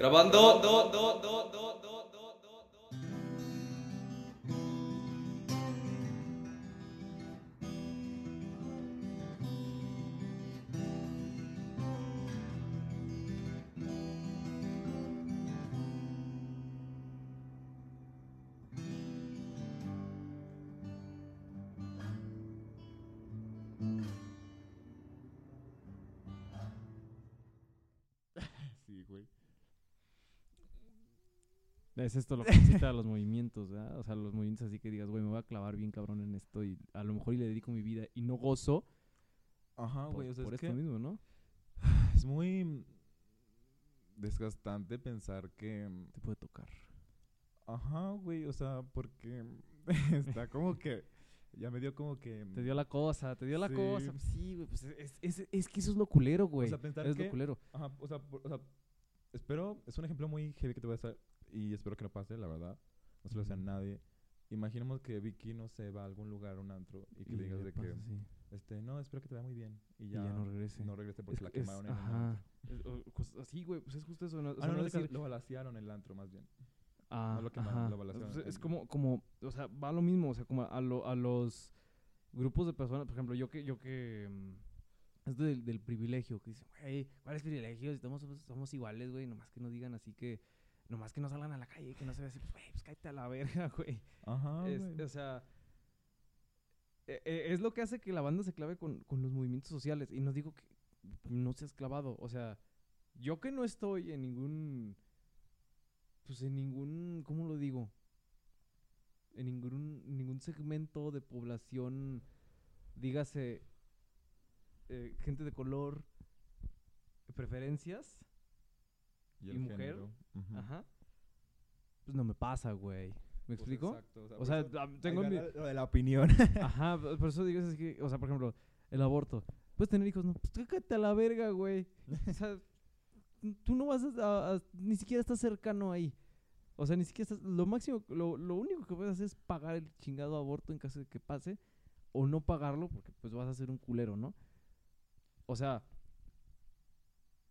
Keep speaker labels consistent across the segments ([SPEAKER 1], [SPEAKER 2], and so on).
[SPEAKER 1] Grabando.
[SPEAKER 2] Sí,
[SPEAKER 3] Es esto lo que necesita los movimientos, ¿verdad? O sea, los movimientos así que digas, güey, me voy a clavar bien cabrón en esto y a lo mejor y le dedico mi vida y no gozo
[SPEAKER 2] Ajá, güey. O sea,
[SPEAKER 3] por
[SPEAKER 2] es
[SPEAKER 3] esto
[SPEAKER 2] que
[SPEAKER 3] mismo, ¿no?
[SPEAKER 2] es muy desgastante pensar que.
[SPEAKER 3] Te puede tocar.
[SPEAKER 2] Ajá, güey. O sea, porque está como que. Ya me dio como que.
[SPEAKER 3] Te dio la cosa, te dio la cosa. Sí, güey, pues es, es, es que eso es lo culero, güey.
[SPEAKER 2] sea, pensar
[SPEAKER 3] es
[SPEAKER 2] que-
[SPEAKER 3] lo culero.
[SPEAKER 2] Ajá, o sea, por- o sea, espero, es un ejemplo muy heavy que te voy a hacer y espero que no pase, la verdad. No se lo deseo a nadie. Imaginemos que Vicky no se va a algún lugar, a un antro, y que
[SPEAKER 3] Y
[SPEAKER 2] le digas de que,
[SPEAKER 3] así,
[SPEAKER 2] este, no, espero que te vaya muy bien. Y
[SPEAKER 3] y
[SPEAKER 2] ya,
[SPEAKER 3] no regrese.
[SPEAKER 2] no regrese porque
[SPEAKER 3] Es-
[SPEAKER 2] la
[SPEAKER 3] es-
[SPEAKER 2] quemaron en antro.
[SPEAKER 3] Ajá. Es- o- cos- Así, güey, pues es justo eso. ¿no? O
[SPEAKER 2] Ah,
[SPEAKER 3] sea,
[SPEAKER 2] no,
[SPEAKER 3] no decir,
[SPEAKER 2] lo balacearon en el antro, más bien.
[SPEAKER 3] Ah,
[SPEAKER 2] No lo quemaron,
[SPEAKER 3] ajá.
[SPEAKER 2] lo balacearon
[SPEAKER 3] Pues
[SPEAKER 2] en
[SPEAKER 3] es
[SPEAKER 2] el-
[SPEAKER 3] como, como, o sea, va lo mismo, o sea, como a, lo- a los grupos de personas, por ejemplo, yo que, yo que, mm, es del, del privilegio, que dicen, güey, ¿cuáles privilegios? Estamos, somos, somos iguales, güey, nomás que no digan así que, nomás que no salgan a la calle, que no se vea así, pues, güey, pues cállate a la verga, güey.
[SPEAKER 2] Ajá,
[SPEAKER 3] Es- o sea, e- e- es lo que hace que la banda se clave con, con los movimientos sociales. Y no digo que no seas clavado. O sea, yo que no estoy en ningún. Pues en ningún. ¿Cómo lo digo? En ningún, ningún segmento de población. Dígase. eh, gente de color. Preferencias.
[SPEAKER 2] y
[SPEAKER 3] y mujer,
[SPEAKER 2] género,
[SPEAKER 3] Ajá. Pues no me pasa, güey. ¿Me
[SPEAKER 2] Pues
[SPEAKER 3] explico?
[SPEAKER 2] exacto,
[SPEAKER 3] O sea,
[SPEAKER 2] eso-
[SPEAKER 3] ah,
[SPEAKER 2] ahí
[SPEAKER 3] tengo mi-
[SPEAKER 2] lo de la opinión.
[SPEAKER 3] Ajá, por eso digo, es que, o sea, por ejemplo, el aborto. Puedes tener hijos, no, pues cállate a la verga, güey. O sea, tú no vas a, a- a- ni siquiera estás cercano ahí. O sea, ni siquiera estás, lo máximo, lo, lo único que puedes hacer es pagar el chingado aborto en caso de que pase, o no pagarlo, porque pues vas a ser un culero, ¿no? O sea,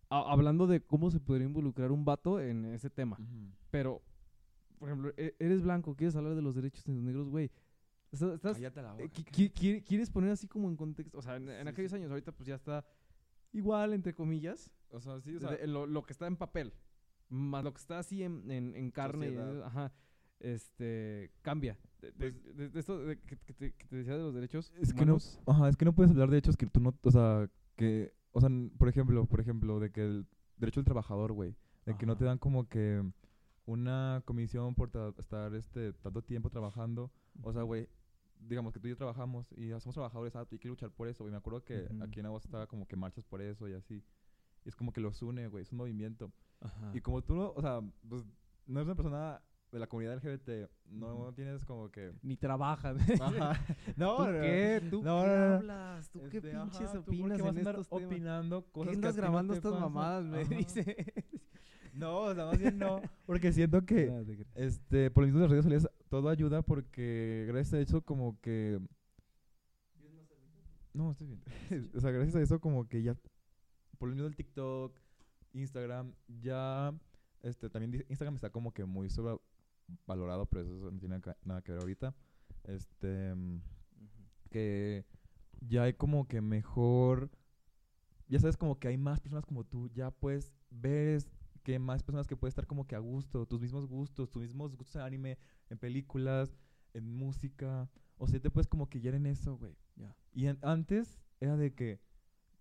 [SPEAKER 3] hablando de cómo se podría involucrar un vato en ese tema. Pero, por ejemplo, e- eres blanco, quieres hablar de los derechos de los negros, güey. Estás,
[SPEAKER 2] la
[SPEAKER 3] eh,
[SPEAKER 2] boca,
[SPEAKER 3] qui- quieres poner así como en contexto, o sea, en, en
[SPEAKER 2] Sí,
[SPEAKER 3] aquellos
[SPEAKER 2] sí.
[SPEAKER 3] años, ahorita pues ya está igual, entre comillas,
[SPEAKER 2] O sea, sí, o sea,
[SPEAKER 3] de- lo, lo que está en papel, más lo que está así en, en, en carne,
[SPEAKER 2] Sociedad.
[SPEAKER 3] ajá, este, cambia. De, de-
[SPEAKER 2] Pues-
[SPEAKER 3] de- de esto de que, que te, que te decía de los derechos
[SPEAKER 2] Es que no, ajá, es que no puedes hablar de hechos que tú no, o sea, que, o sea, por ejemplo, por ejemplo, de que el derecho del trabajador, güey, de que no te
[SPEAKER 3] Ajá.
[SPEAKER 2] dan como que una comisión por ta- estar este tanto tiempo trabajando, o sea, güey, digamos que tú y yo trabajamos y somos trabajadores, ah, hay que luchar por eso, güey, me acuerdo que aquí en Aguas estaba como que marchas por eso y así, y es como que los une, güey, es un movimiento,
[SPEAKER 3] Ajá.
[SPEAKER 2] y como tú, o sea, pues no eres una persona de la comunidad LGBT, no tienes como que...
[SPEAKER 3] ni trabajas.
[SPEAKER 2] Ajá. No,
[SPEAKER 3] ¿Tú
[SPEAKER 2] no,
[SPEAKER 3] qué? ¿Tú
[SPEAKER 2] No,
[SPEAKER 3] qué hablas? ¿Tú qué
[SPEAKER 2] Este, ajá,
[SPEAKER 3] pinches
[SPEAKER 2] ¿tú por qué
[SPEAKER 3] opinas
[SPEAKER 2] vas
[SPEAKER 3] en
[SPEAKER 2] andar
[SPEAKER 3] estos temas?
[SPEAKER 2] opinando cosas
[SPEAKER 3] ¿Qué
[SPEAKER 2] que no
[SPEAKER 3] grabando estas
[SPEAKER 2] pasan?
[SPEAKER 3] mamadas? Me
[SPEAKER 2] Ajá.
[SPEAKER 3] dice.
[SPEAKER 2] No, o sea, más bien no. Porque siento que, este, por lo mismo de las redes sociales, todo ayuda porque gracias a eso como que... No, estoy bien. o sea, gracias a eso como que ya, por lo mismo del TikTok, Instagram, ya, este, también Instagram está como que muy sobrevalorado, pero eso no tiene nada que ver ahorita. Este... que ya hay como que mejor, ya sabes como que hay más personas como tú, ya puedes ver que más personas que puedes estar como que a gusto, tus mismos gustos, tus mismos gustos en anime, en películas, en música, o sea, te puedes como que guiar en eso, güey.
[SPEAKER 3] Ya.
[SPEAKER 2] Y en- antes era de que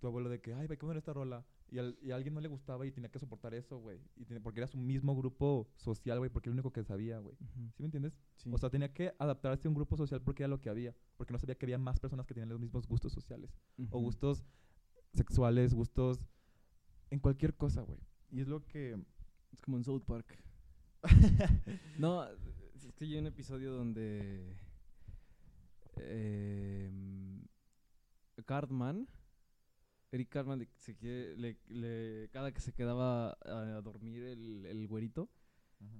[SPEAKER 2] tu abuelo de que, ay, qué buena esta rola. Y, al- y a alguien no le gustaba y tenía que soportar eso, güey. Y porque era su mismo grupo social, güey, porque era el único que sabía, güey. ¿Sí me entiendes?
[SPEAKER 3] Sí.
[SPEAKER 2] O sea, tenía que adaptarse a un grupo social porque era lo que había. Porque no sabía que había más personas que tenían los mismos gustos sociales. O gustos sexuales, gustos en cualquier cosa, güey. Y es lo que...
[SPEAKER 3] Es como en South Park. No, es que hay un episodio donde eh, Cartman, Eric Cartman, le- se quiere- le- le- cada que se quedaba a, a dormir el, el güerito,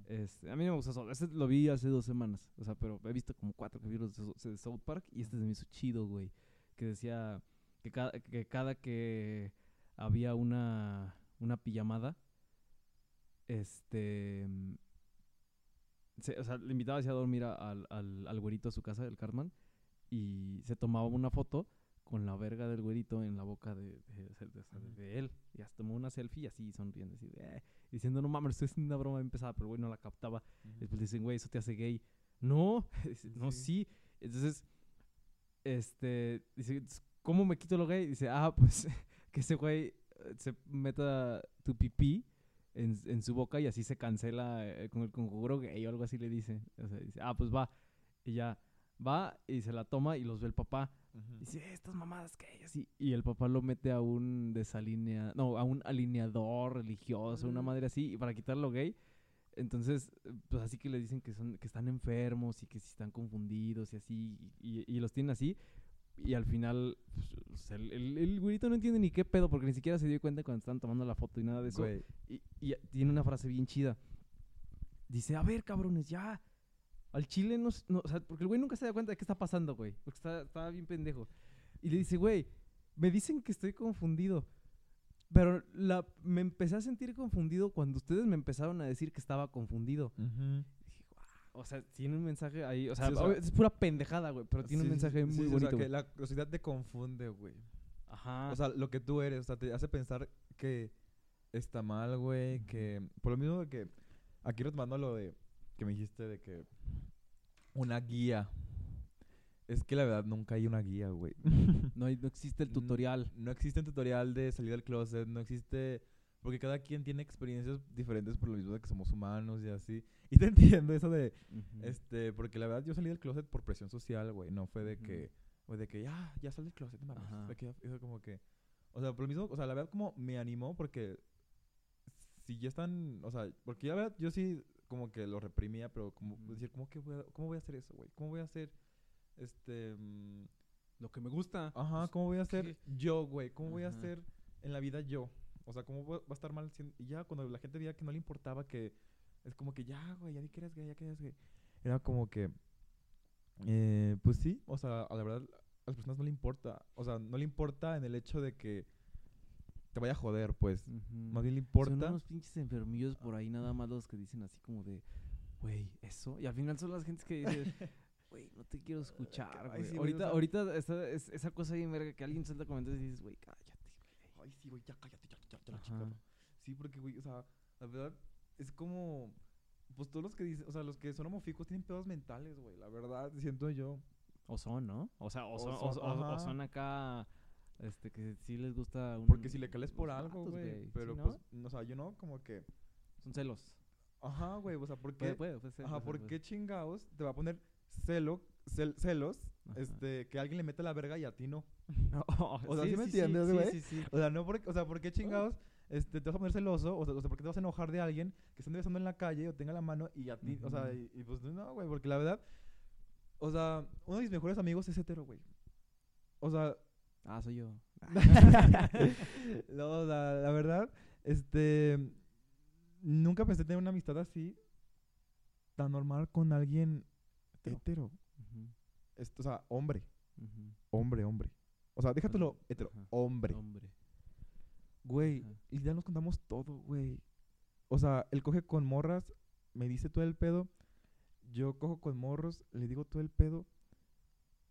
[SPEAKER 3] este, a mí no me gusta South Este lo vi hace dos semanas, o sea, pero he visto como cuatro capítulos de, de South Park y este se me hizo chido, güey. Que decía que cada que, cada que había una, una pijamada, este. se- o sea, le invitaba así a dormir a- al, al güerito a su casa, el Cartman, y se tomaba una foto con la verga del güerito en la boca de, de, de- de- de- de él. Y hasta tomó una selfie así sonriendo, así, de, "Eh", diciendo, no mames, estoy haciendo una broma bien pesada, pero güey no la captaba. Después dicen, güey, eso te hace gay. No, no, sí. Entonces, este, dice, "Entonces, ¿cómo me quito lo gay? Dice, ah, pues que ese güey eh, se meta tu pipí en, en su boca y así se cancela eh, con el conjuro gay o algo así le dice. O sea, dice, ah, pues va. Y ya va y se la toma y los ve el papá. Dice, "Eh, estas mamadas que así. Y el papá lo mete a un desalinea, no, a un alineador religioso, una madre así, y para quitarlo gay. Entonces, eh, pues así que le dicen que son, que están enfermos y que si están confundidos y así, y, y los tienen así. Y al final, pues, el, el, el güerito no entiende ni qué pedo, porque ni siquiera se dio cuenta cuando estaban tomando la foto y nada de eso. Y tiene una frase bien chida. Dice, a ver, cabrones, ya. Al chile no, no- O sea, porque el güey nunca se da cuenta de qué está pasando, güey. Porque está, estaba bien pendejo. Y le dice, güey, me dicen que estoy confundido. Pero la, me empecé a sentir confundido cuando ustedes me empezaron a decir que estaba confundido. Dije, "Guau". O sea, tiene un mensaje ahí. O sea,
[SPEAKER 2] Sí, o sea,
[SPEAKER 3] es pura pendejada, güey. Pero tiene
[SPEAKER 2] Sí,
[SPEAKER 3] un mensaje muy
[SPEAKER 2] sí, o
[SPEAKER 3] bonito.
[SPEAKER 2] sea, que la curiosidad te confunde, güey.
[SPEAKER 3] Ajá.
[SPEAKER 2] O sea, lo que tú eres, o sea, te hace pensar que está mal, güey, que... Por lo mismo de que... Aquí retomando lo de... Que me dijiste de que... Una guía. Es que la verdad nunca hay una guía, güey.
[SPEAKER 3] no, hay- no existe el tutorial.
[SPEAKER 2] No existe un tutorial de salir del closet, no existe... Porque cada quien tiene experiencias diferentes por lo mismo de que somos humanos y así. Y te entiendo eso de... Este, porque la verdad yo salí del closet por presión social, güey. No fue de que, o de que ya, ya sal del closet, mames. Eso como que, o sea, por lo mismo, o sea, la verdad como me animó porque si ya están, o sea, porque ya la verdad yo sí como que lo reprimía, pero como decir, ¿cómo que voy a, cómo voy a hacer eso, güey? ¿Cómo voy a hacer, este, mm,
[SPEAKER 3] Lo que me gusta.
[SPEAKER 2] ajá,
[SPEAKER 3] pues,
[SPEAKER 2] cómo voy a hacer
[SPEAKER 3] ¿qué?
[SPEAKER 2] yo, güey? ¿Cómo voy a hacer en la vida yo? O sea, ¿cómo va a estar mal? sien- Y ya cuando la gente veía que no le importaba que es como que ya, güey, ya di que eres gay, ya que eres gay. Era como que, eh, pues sí, o sea, a la verdad, a las personas no le importa. O sea, no le importa en el hecho de que te vaya a joder, pues.
[SPEAKER 3] Ujú.
[SPEAKER 2] Más bien le
[SPEAKER 3] Son
[SPEAKER 2] importa.
[SPEAKER 3] unos pinches enfermillos por ahí nada más los que dicen así como de, güey, eso. Y al final son las gentes que dicen, güey, no te quiero escuchar, güey.
[SPEAKER 2] sí,
[SPEAKER 3] ahorita, ahorita está es- esa cosa bien verga que alguien suelta comentarios y dices, güey, cállate, güey.
[SPEAKER 2] Ay, sí, güey, ya cállate, ya, ya, ya la chingada. Sí, porque, güey, o sea, la verdad, es como. Pues todos los que dicen, o sea, los que son homofílicos tienen pedos mentales, güey, la verdad, siento yo.
[SPEAKER 3] O son, ¿no? O sea, o son, o,
[SPEAKER 2] son,
[SPEAKER 3] o- o
[SPEAKER 2] ajá.
[SPEAKER 3] son acá, este, que sí les gusta un...
[SPEAKER 2] Porque si le cales por algo, güey.
[SPEAKER 3] ¿sí,
[SPEAKER 2] Pero
[SPEAKER 3] no?
[SPEAKER 2] pues, no, o sea, yo no, como que.
[SPEAKER 3] Son celos.
[SPEAKER 2] Ajá, güey, o sea, ¿por qué?
[SPEAKER 3] puede, puede ser,
[SPEAKER 2] Ajá,
[SPEAKER 3] puede ser,
[SPEAKER 2] ¿por
[SPEAKER 3] puede
[SPEAKER 2] qué chingados te va a poner celo, cel- celos,
[SPEAKER 3] Ajá.
[SPEAKER 2] este, que alguien le mete la verga y a ti no?
[SPEAKER 3] No,
[SPEAKER 2] O sea, ¿sí me entiendes,
[SPEAKER 3] sí,
[SPEAKER 2] güey?
[SPEAKER 3] Sí, sí,
[SPEAKER 2] O sea, no porque, o sea, ¿por qué chingados este, te vas a poner celoso? O sea, o sea, ¿por qué te vas a enojar de alguien que esté besando en la calle o tenga la mano y a ti, o sea, y, y pues no, güey, porque la verdad, o sea, uno de mis mejores amigos es hetero, güey. O sea,
[SPEAKER 3] Ah, soy yo.
[SPEAKER 2] no, la verdad, este, nunca pensé tener una amistad así, tan normal con alguien
[SPEAKER 3] Hetero.
[SPEAKER 2] Esto, o sea, hombre, hombre, hombre. O sea, déjatelo hetero,
[SPEAKER 3] ajá.
[SPEAKER 2] hombre.
[SPEAKER 3] Hombre.
[SPEAKER 2] Güey,
[SPEAKER 3] Ajá.
[SPEAKER 2] y ya nos contamos todo, güey. O sea, él coge con morras, me dice todo el pedo. Yo cojo con morros, le digo todo el pedo.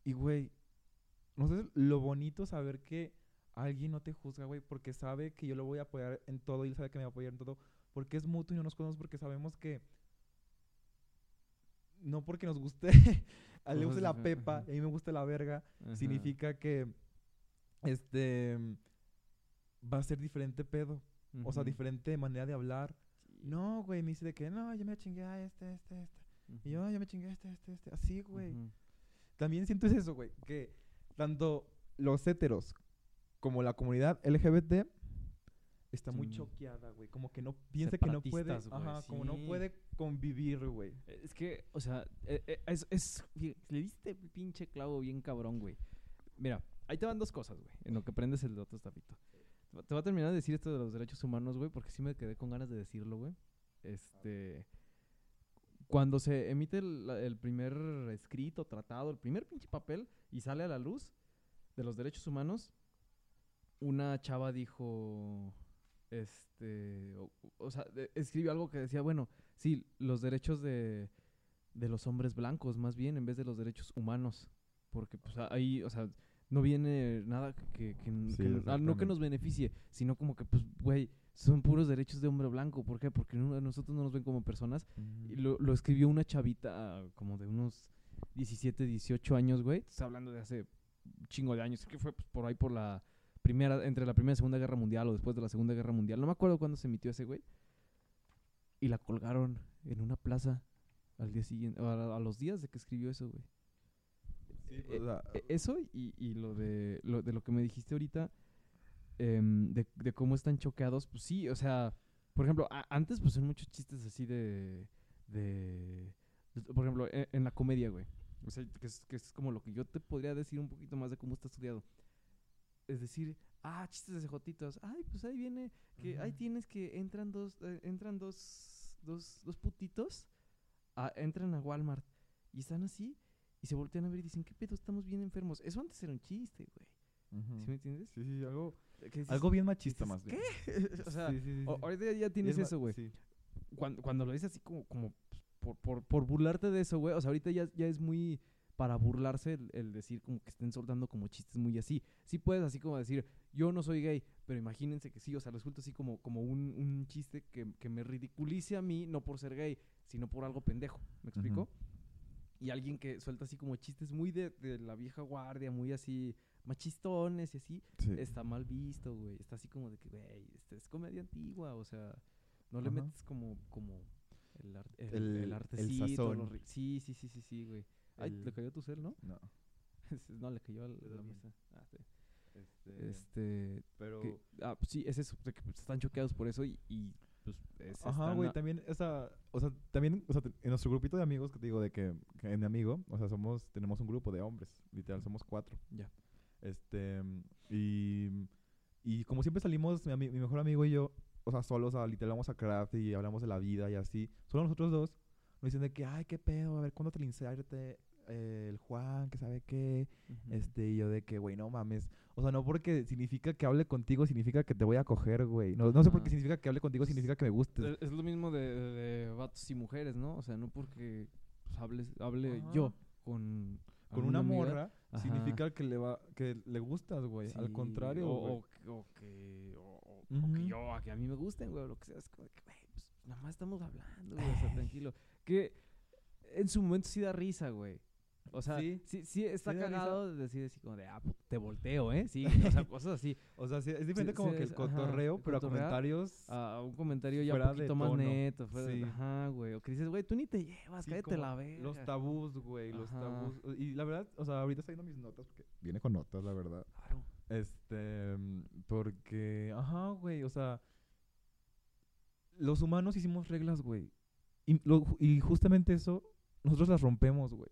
[SPEAKER 2] Y, güey, no sé lo bonito saber que alguien no te juzga, güey, porque sabe que yo lo voy a apoyar en todo y él sabe que me va a apoyar en todo. Porque es mutuo y no nos conocemos porque sabemos que. No porque nos guste. a él le guste la pepa y a mí me gusta la verga
[SPEAKER 3] Ajá.
[SPEAKER 2] significa que este va a ser diferente pedo, o sea, diferente manera de hablar. No, güey, me dice de que no, yo me chingué a este, este, este. Y yo, "No, yo me chingué a este, este, este. Así, güey. También siento es eso, güey, que tanto los héteros como la comunidad LGBT está muy
[SPEAKER 3] Son
[SPEAKER 2] choqueada, güey, como que no piensa que no puede,
[SPEAKER 3] güey,
[SPEAKER 2] ajá, como no puede convivir, güey.
[SPEAKER 3] Eh, Es que, o sea, eh, eh, es, le diste el pinche clavo bien cabrón, güey. Mira, ahí te van dos cosas, güey, en lo que prendes el otro estafito. Te va- Te voy a terminar de decir esto de los derechos humanos, güey, porque sí me quedé con ganas de decirlo, güey. Este, cuando se emite el, el primer escrito, tratado, el primer pinche papel y sale a la luz de los derechos humanos, una chava dijo, este, o, o sea, de- escribió algo que decía, bueno, sí, los derechos de, de los hombres blancos, más bien, en vez de los derechos humanos. Porque, pues, ahí, o sea, no viene nada que, que,
[SPEAKER 2] Sí,
[SPEAKER 3] que no- que nos beneficie, sino como que, pues, güey, son puros derechos de hombre blanco. ¿Por qué? Porque no- nosotros no nos ven como personas. Y lo, lo escribió una chavita ah, como de unos 17, 18 años, güey. Estás hablando de hace chingo de años. que fue pues, por ahí por la primera, entre la primera y segunda guerra mundial o después de la segunda guerra mundial. No me acuerdo cuándo se emitió ese, güey. Y la colgaron en una plaza al día siguiente, a, a los días de que escribió eso, güey.
[SPEAKER 2] Sí,
[SPEAKER 3] Eh,
[SPEAKER 2] o sea,
[SPEAKER 3] eh, Eso y, y lo, de, lo de lo que me dijiste ahorita, em, de, de cómo están choqueados, pues sí, o sea, por ejemplo, a- antes pues son muchos chistes así de, de, de- por ejemplo, e- en, la comedia, güey. O sea, que es, que es como lo que yo te podría decir un poquito más de cómo está estudiado. Es decir, ah, chistes de jotitos. Ay, pues ahí viene, que ahí tienes que entran dos, eh, entran dos, dos, dos putitos, a- entran a Walmart y están así y se voltean a ver y dicen, ¿qué pedo? Estamos bien enfermos. Eso antes era un chiste, güey. ¿Sí me entiendes?
[SPEAKER 2] Sí, sí, algo, algo bien machista
[SPEAKER 3] dices,
[SPEAKER 2] más bien.
[SPEAKER 3] o sea,
[SPEAKER 2] Sí, sí, sí,
[SPEAKER 3] ahorita ya tienes
[SPEAKER 2] es
[SPEAKER 3] eso, güey. Cuando, cuando lo dices así como, como pues, por, por, por burlarte de eso, güey. O sea, ahorita ya, ya es muy para burlarse el, el decir como que estén soltando como chistes muy así. Sí puedes así como decir, yo no soy gay, pero imagínense que sí, o sea, resulta así como, como un, un chiste que, que me ridiculice a mí, no por ser gay, sino por algo pendejo. ¿Me explico? Y alguien que suelta así como chistes muy de, de la vieja guardia, muy así machistones y así,
[SPEAKER 2] Sí.
[SPEAKER 3] está mal visto, güey. Está así como de que, güey, este es comedia antigua, o sea, no le
[SPEAKER 2] Ajá.
[SPEAKER 3] metes como, como el, ar- el,
[SPEAKER 2] El-
[SPEAKER 3] el
[SPEAKER 2] el
[SPEAKER 3] artecito.
[SPEAKER 2] sazón.
[SPEAKER 3] sí, sí, sí, sí, sí, güey. Ay,
[SPEAKER 2] El-
[SPEAKER 3] le cayó a tu cel, ¿no?
[SPEAKER 2] No.
[SPEAKER 3] no, le cayó a la, mesa. Ah, sí.
[SPEAKER 2] Este,
[SPEAKER 3] Este,
[SPEAKER 2] pero...
[SPEAKER 3] que- ah, pues sí, es eso, de que pues, están choqueados por eso y, y pues es,
[SPEAKER 2] Ajá, güey, también esa, o sea, también, o sea, en nuestro grupito de amigos que te digo de que, que en mi amigo, o sea, somos, tenemos un grupo de hombres, literal, somos cuatro.
[SPEAKER 3] Ya.
[SPEAKER 2] Este, y, y como siempre salimos, mi, mi mejor amigo y yo, o sea, solos, o sea, literal vamos a craft y hablamos de la vida y así, solo nosotros dos, nos dicen de que, ay, qué pedo, a ver, ¿cuándo te inserte eh, el Juan, que sabe qué? Este, y yo de que, güey, no mames. O sea, no porque significa que hable contigo, significa que te voy a coger, güey. No, no sé por qué significa que hable contigo, significa que me gustes.
[SPEAKER 3] Es, es lo mismo de, de, de vatos y mujeres, ¿no? O sea, no porque pues, hables, hable
[SPEAKER 2] Ajá.
[SPEAKER 3] yo con...
[SPEAKER 2] Con una morra
[SPEAKER 3] Ajá.
[SPEAKER 2] significa que le va que le gustas, güey. Al contrario,
[SPEAKER 3] o, o que- o que o, o- o que yo a que a mí me gusten güey o lo que sea. Es como que güey pues nada más estamos hablando güey o sea tranquilo. Que en su momento sí da risa güey o sea
[SPEAKER 2] Sí,
[SPEAKER 3] sí sí, está
[SPEAKER 2] sí
[SPEAKER 3] cagado de decir así como de ah puto, te volteo eh sí o sea cosas así
[SPEAKER 2] O sea, sí, es diferente como que el
[SPEAKER 3] ajá,
[SPEAKER 2] cotorreo, pero a comentarios.
[SPEAKER 3] a un comentario ya un poquito más neto fuera de- ajá güey o que dices güey tú ni te llevas cállate la verga
[SPEAKER 2] Los tabús, güey. Los
[SPEAKER 3] Ajá.
[SPEAKER 2] tabús. Y la verdad, o sea, ahorita estoy viendo mis notas porque viene con notas, la verdad.
[SPEAKER 3] claro
[SPEAKER 2] Este, porque, ajá, güey, o sea, los humanos hicimos reglas, güey. Y, lo- y justamente eso, nosotros las rompemos, güey.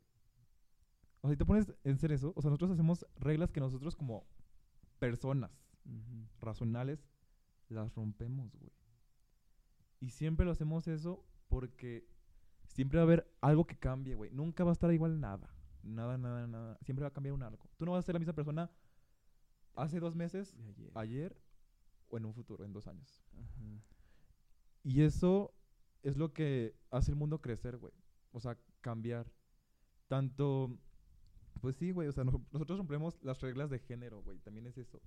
[SPEAKER 2] O sea, si te pones en ser eso, o sea, nosotros hacemos reglas que nosotros como personas
[SPEAKER 3] Ujú.
[SPEAKER 2] racionales las rompemos, güey. Y siempre lo hacemos eso porque siempre va a haber algo que cambie, güey. Nunca va a estar igual nada. Nada, nada, nada. Siempre va a cambiar un algo. Tú no vas a ser la misma persona hace dos meses,
[SPEAKER 3] ayer.
[SPEAKER 2] ayer o en un futuro, en dos años.
[SPEAKER 3] Ajá.
[SPEAKER 2] Y eso es lo que hace el mundo crecer, güey. O sea, cambiar. Tanto, pues sí, güey. O sea, nos- nosotros rompemos las reglas de género, güey. También es eso.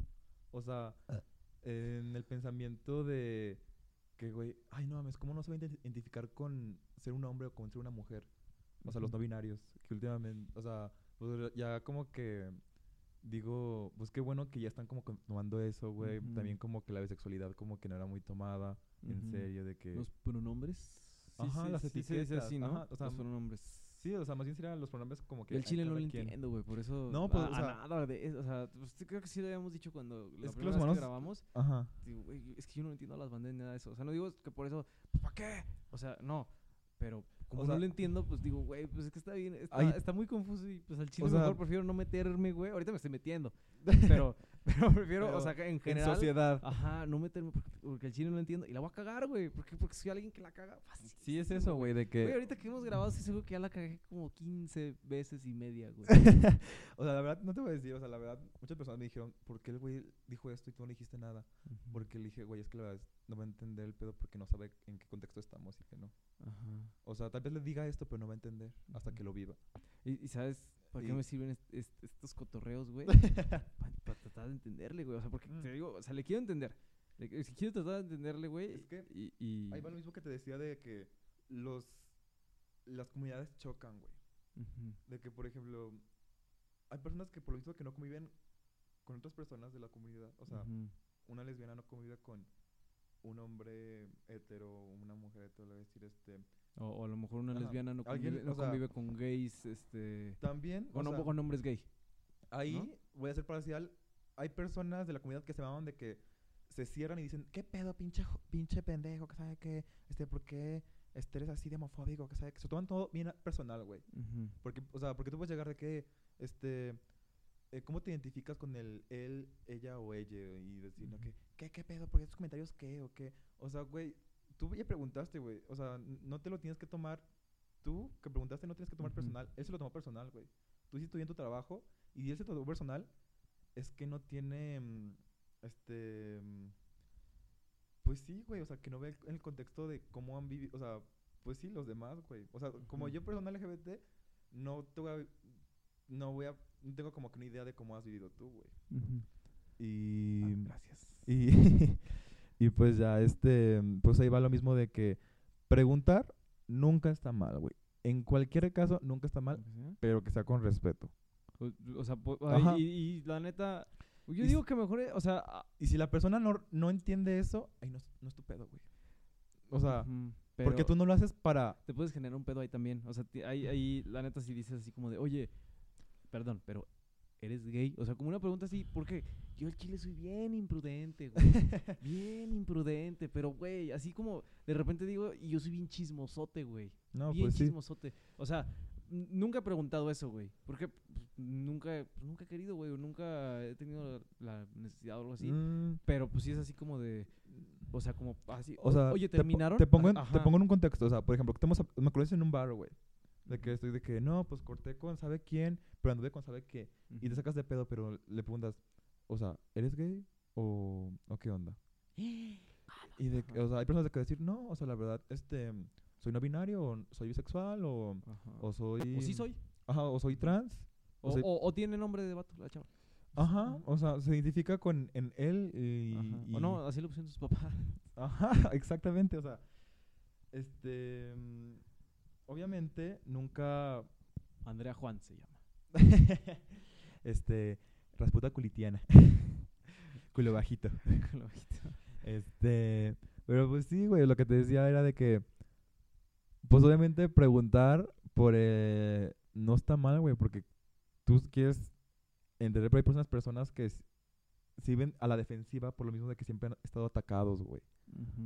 [SPEAKER 2] O sea, en el pensamiento de que, güey, ay, no mames, ¿cómo no se va a identi- identificar con ser un hombre o con ser una mujer? O sea, los no binarios. Que últimamente, o sea, pues ya como que digo, pues qué bueno que ya están como tomando eso, güey. También como que la bisexualidad como que no era muy tomada en serio, de que...
[SPEAKER 3] Los pronombres. Sí,
[SPEAKER 2] Ajá,
[SPEAKER 3] sí,
[SPEAKER 2] las
[SPEAKER 3] sí
[SPEAKER 2] etiquetas,
[SPEAKER 3] así, ¿no?
[SPEAKER 2] ajá, o sea,
[SPEAKER 3] los pronombres.
[SPEAKER 2] Sí, o sea, más bien serían los pronombres como que...
[SPEAKER 3] el chile no lo
[SPEAKER 2] quien.
[SPEAKER 3] entiendo, güey, por eso...
[SPEAKER 2] No, pues,
[SPEAKER 3] a-
[SPEAKER 2] o
[SPEAKER 3] a
[SPEAKER 2] sea-
[SPEAKER 3] nada de eso, o sea, pues, creo que sí lo habíamos dicho cuando la
[SPEAKER 2] Es que
[SPEAKER 3] primera
[SPEAKER 2] los
[SPEAKER 3] vez
[SPEAKER 2] humanos-
[SPEAKER 3] que grabamos.
[SPEAKER 2] Ajá.
[SPEAKER 3] Digo, güey, es que yo no entiendo las bandas ni nada de eso. O sea, no digo que por eso, pues, ¿para qué? O sea, no. Pero como
[SPEAKER 2] O
[SPEAKER 3] no lo entiendo, pues digo, güey, pues es que está bien, está, está muy confuso y pues al chile
[SPEAKER 2] O sea-
[SPEAKER 3] mejor prefiero no meterme, güey. Ahorita me estoy metiendo, pero, pero prefiero, o sea, en
[SPEAKER 2] En
[SPEAKER 3] general,
[SPEAKER 2] sociedad.
[SPEAKER 3] ajá, no meterme porque, porque al chile no lo entiendo y la voy a cagar, güey, porque, porque soy alguien que la caga fácil.
[SPEAKER 2] Sí, es eso, güey, de
[SPEAKER 3] Güey,
[SPEAKER 2] que...
[SPEAKER 3] ahorita que hemos grabado, sí seguro que ya la cagué como 15 veces y media, güey.
[SPEAKER 2] o sea, la verdad, no te voy a decir, o sea, la verdad, muchas personas me dijeron, ¿por qué el güey dijo esto y tú no le dijiste nada? Porque le dije, güey, es que la verdad no va a entender el pedo porque no sabe en qué contexto estamos y que no.
[SPEAKER 3] Ajá.
[SPEAKER 2] O sea, tal vez le diga esto, pero no va a entender hasta que lo viva.
[SPEAKER 3] ¿Y, y sabes para qué me sirven est- est- estos cotorreos, güey? Para tratar de entenderle, güey. O sea, porque
[SPEAKER 2] Mm.
[SPEAKER 3] te digo, o sea, le quiero entender. Le- si quiero tratar de entenderle, güey.
[SPEAKER 2] Es que
[SPEAKER 3] y, y-
[SPEAKER 2] Ahí va lo mismo que te decía de que los las comunidades chocan, güey. De que, por ejemplo, hay personas que por lo mismo que no conviven con otras personas de la comunidad. O sea, una lesbiana no convive con un hombre hetero, una mujer hetero, le voy a decir este.
[SPEAKER 3] O, o a lo mejor una
[SPEAKER 2] Ajá.
[SPEAKER 3] lesbiana no convive, no
[SPEAKER 2] sea-
[SPEAKER 3] convive con gays, este...
[SPEAKER 2] También, o
[SPEAKER 3] Con, hom-
[SPEAKER 2] sea,
[SPEAKER 3] con hombres gay.
[SPEAKER 2] ahí
[SPEAKER 3] ¿no?
[SPEAKER 2] voy a ser parcial. Hay personas de la comunidad que se maman de que se cierran y dicen, ¿qué pedo, pinche, pinche pendejo? que sabe qué? Este, ¿por qué este, eres así de homofóbico? que sabe que Se toman todo bien personal, güey. Porque, o sea, porque tú puedes llegar de que, este, eh, ¿cómo te identificas con el él, ella o ella? Y decir, que, ¿qué, qué pedo? ¿Por qué estos comentarios qué o qué? O sea, güey, tú ya preguntaste, güey. O sea, no te lo tienes que tomar, tú que preguntaste no tienes que tomar personal. Él se lo tomó personal, güey. Tú hiciste bien tu trabajo y él se lo tomó personal, es que no tiene, mm, este, mm, pues sí, güey, o sea, que no ve el, el contexto de cómo han vivido, o sea, pues sí, los demás, güey. O sea, como yo persona LGBT, no te voy a, no voy a, no tengo como que una idea de cómo has vivido tú, güey. Y,
[SPEAKER 3] Ah, gracias.
[SPEAKER 2] y, y pues ya, este, pues ahí va lo mismo de que preguntar nunca está mal, güey. En cualquier caso, nunca está mal, pero que sea con respeto.
[SPEAKER 3] O, o sea, y, y la neta, yo
[SPEAKER 2] Y
[SPEAKER 3] digo que mejor, eh, o sea, ah,
[SPEAKER 2] Y si la persona no, no entiende eso, ahí no, es- no es tu pedo, güey. O sea, porque tú no lo haces para...
[SPEAKER 3] te puedes generar un pedo ahí también. O sea, ahí, ahí la neta si dices así como de, oye, perdón, pero ¿eres gay? O sea, como una pregunta así, porque yo al chile soy bien imprudente, güey. bien imprudente, pero güey, así como de repente digo, y yo soy bien chismosote, güey.
[SPEAKER 2] No,
[SPEAKER 3] bien
[SPEAKER 2] pues sí.
[SPEAKER 3] chismosote. O sea, nunca he preguntado eso, güey. Porque pues, nunca, he- pues, nunca he querido, güey. o Nunca he tenido la necesidad o algo así.
[SPEAKER 2] Mm,
[SPEAKER 3] Pero pues sí es así como de, o sea, como así.
[SPEAKER 2] o sea,
[SPEAKER 3] oye,
[SPEAKER 2] te po-
[SPEAKER 3] ¿terminaron?
[SPEAKER 2] Te, pongo en,
[SPEAKER 3] Ajá,
[SPEAKER 2] te pongo en un contexto. O sea, por ejemplo, que estamos me conoces en un bar, güey. De que estoy de que, no, pues corté con sabe quién, pero anduve con sabe qué. Y te sacas de pedo, pero le preguntas, o sea, ¿eres gay o, o qué onda? Y de, o sea, hay personas de que decir, no, o sea, la verdad, este, soy no binario, o soy bisexual, o,
[SPEAKER 3] Ajá.
[SPEAKER 2] o soy...
[SPEAKER 3] O sí soy.
[SPEAKER 2] Ajá, o soy trans.
[SPEAKER 3] O,
[SPEAKER 2] soy-
[SPEAKER 3] o- tiene nombre de vato, la chava.
[SPEAKER 2] Ajá, o sea, se identifica con en él y... Y-
[SPEAKER 3] O no, así lo pusieron sus papás.
[SPEAKER 2] Ajá, exactamente, o sea, este... Obviamente, nunca...
[SPEAKER 3] Andrea Juan se llama.
[SPEAKER 2] este, rasputa culitiana. Culo bajito.
[SPEAKER 3] Con lo bajito.
[SPEAKER 2] Este, pero pues sí, güey, lo que te decía era de que, pues obviamente preguntar por, eh, no está mal, güey, porque tú quieres entender, pero hay personas, personas que sí ven a la defensiva por lo mismo de que siempre han estado atacados, güey.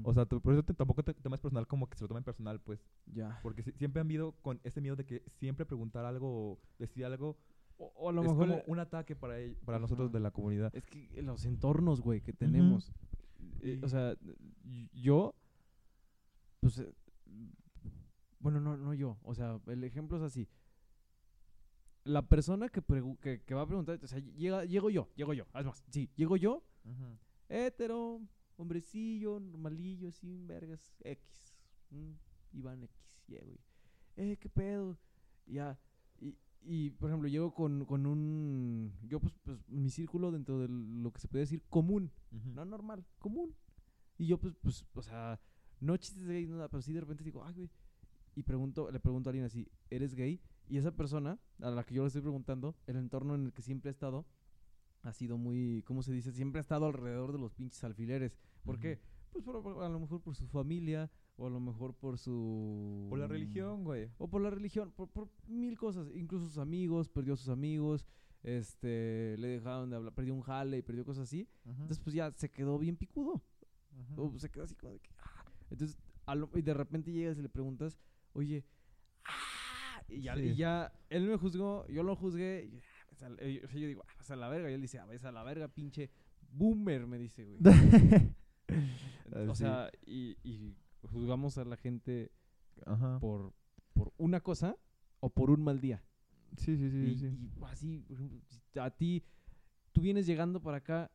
[SPEAKER 2] O sea, tú- por eso te- tampoco te tomas personal como que se lo tomen personal, pues,
[SPEAKER 3] ya.
[SPEAKER 2] porque si- siempre han vivido con ese miedo de que siempre preguntar algo o decir algo
[SPEAKER 3] O, o a lo
[SPEAKER 2] es
[SPEAKER 3] mejor.
[SPEAKER 2] como un ataque para, para nosotros de la comunidad.
[SPEAKER 3] Es que los entornos, güey, que tenemos. eh,
[SPEAKER 2] Y-
[SPEAKER 3] o sea, yo. Pues. eh, bueno, no, no yo. O sea, el ejemplo es así. La persona que, que, que va a preguntar, o sea, llega, llego yo, llego yo. Es más, sí, llego yo, hetero, hombrecillo, normalillo, sin vergas, X. un Iván X, llego y, eh, ¿qué pedo? Ya, y, y por ejemplo, llego con, con un, yo pues, pues, mi círculo dentro de lo que se puede decir común, no normal, común. Y yo pues, pues, o sea, no chistes gay, nada, pero sí de repente digo, ay, güey. Y pregunto, le pregunto a alguien así, ¿eres gay? Y esa persona, a la que yo le estoy preguntando, el entorno en el que siempre ha estado, ha sido muy, ¿cómo se dice? Siempre ha estado alrededor de los pinches alfileres. ¿Por qué? Pues por- por- a lo mejor por su familia, o a lo mejor por su...
[SPEAKER 2] Por la religión, güey.
[SPEAKER 3] O por la religión, por, por mil cosas. Incluso sus amigos, perdió a sus amigos, este, le dejaron de hablar, perdió un jale y perdió cosas así. Entonces, pues ya se quedó bien picudo. O se quedó así como de que. ah. Entonces, a lo- y de repente llegas y le preguntas, oye, y ya,
[SPEAKER 2] Sí.
[SPEAKER 3] y ya él me juzgó, yo lo juzgué. Y, ah, a la- eh, o sea, yo digo, ah, vas a la verga. Y él dice, ah, vas a la verga, pinche boomer, me dice, güey. O sea, y, y juzgamos a la gente
[SPEAKER 2] Ajá.
[SPEAKER 3] por, por una cosa o por un mal día.
[SPEAKER 2] Sí, sí, sí,
[SPEAKER 3] y,
[SPEAKER 2] sí.
[SPEAKER 3] y así, a ti, tú vienes llegando para acá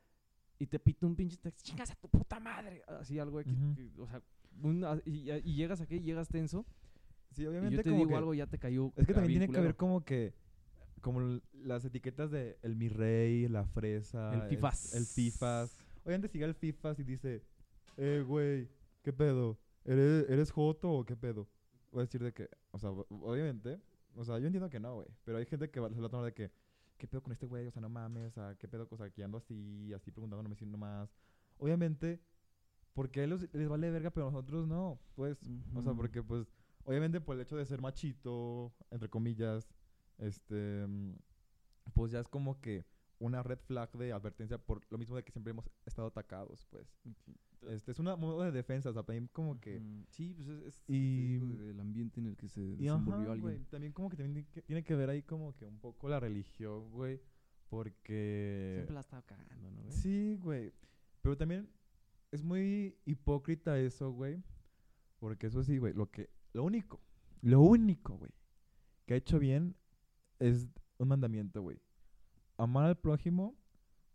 [SPEAKER 3] y te pita un pinche taxi, chingas a tu puta madre. Así algo, que- o sea, y, y llegas aquí, llegas tenso,
[SPEAKER 2] Sí,
[SPEAKER 3] y
[SPEAKER 2] obviamente
[SPEAKER 3] yo te
[SPEAKER 2] como
[SPEAKER 3] digo
[SPEAKER 2] que-
[SPEAKER 3] algo, ya te cayó.
[SPEAKER 2] Es que también tiene que ver como que como las etiquetas de el mi rey, la fresa,
[SPEAKER 3] El fifas.
[SPEAKER 2] el fifas. Obviamente sigue el fifas y dice, "Eh, güey, ¿qué pedo? ¿Eres eres joto o qué pedo?" Voy a decir de que, o sea, obviamente, o sea, yo entiendo que no, güey, pero hay gente que va- se lo toma de que ¿qué pedo con este güey? O sea, no mames, o sea, ¿qué pedo? O sea, que ando así, así preguntándome si no más. Obviamente, porque a ellos les vale verga, pero a nosotros no, pues, o sea, porque pues obviamente por el hecho de ser machito, entre comillas, este, mm, pues ya es como que una red flag de advertencia por lo mismo de que siempre hemos estado atacados, pues. Este es una modo de defensa, o sea, también como que.
[SPEAKER 3] Sí, pues es, es
[SPEAKER 2] Y-
[SPEAKER 3] el ambiente en el que se desenvolvió
[SPEAKER 2] ajá,
[SPEAKER 3] alguien.
[SPEAKER 2] también como que también tiene que, tiene que ver ahí como que un poco la religión, güey, porque
[SPEAKER 3] Siempre la estaba cagando, ¿no, güey?
[SPEAKER 2] Sí, güey. Pero también es muy hipócrita eso, güey. Porque eso sí, güey, lo que lo único, lo único, güey, que ha hecho bien es un mandamiento, güey. Amar al prójimo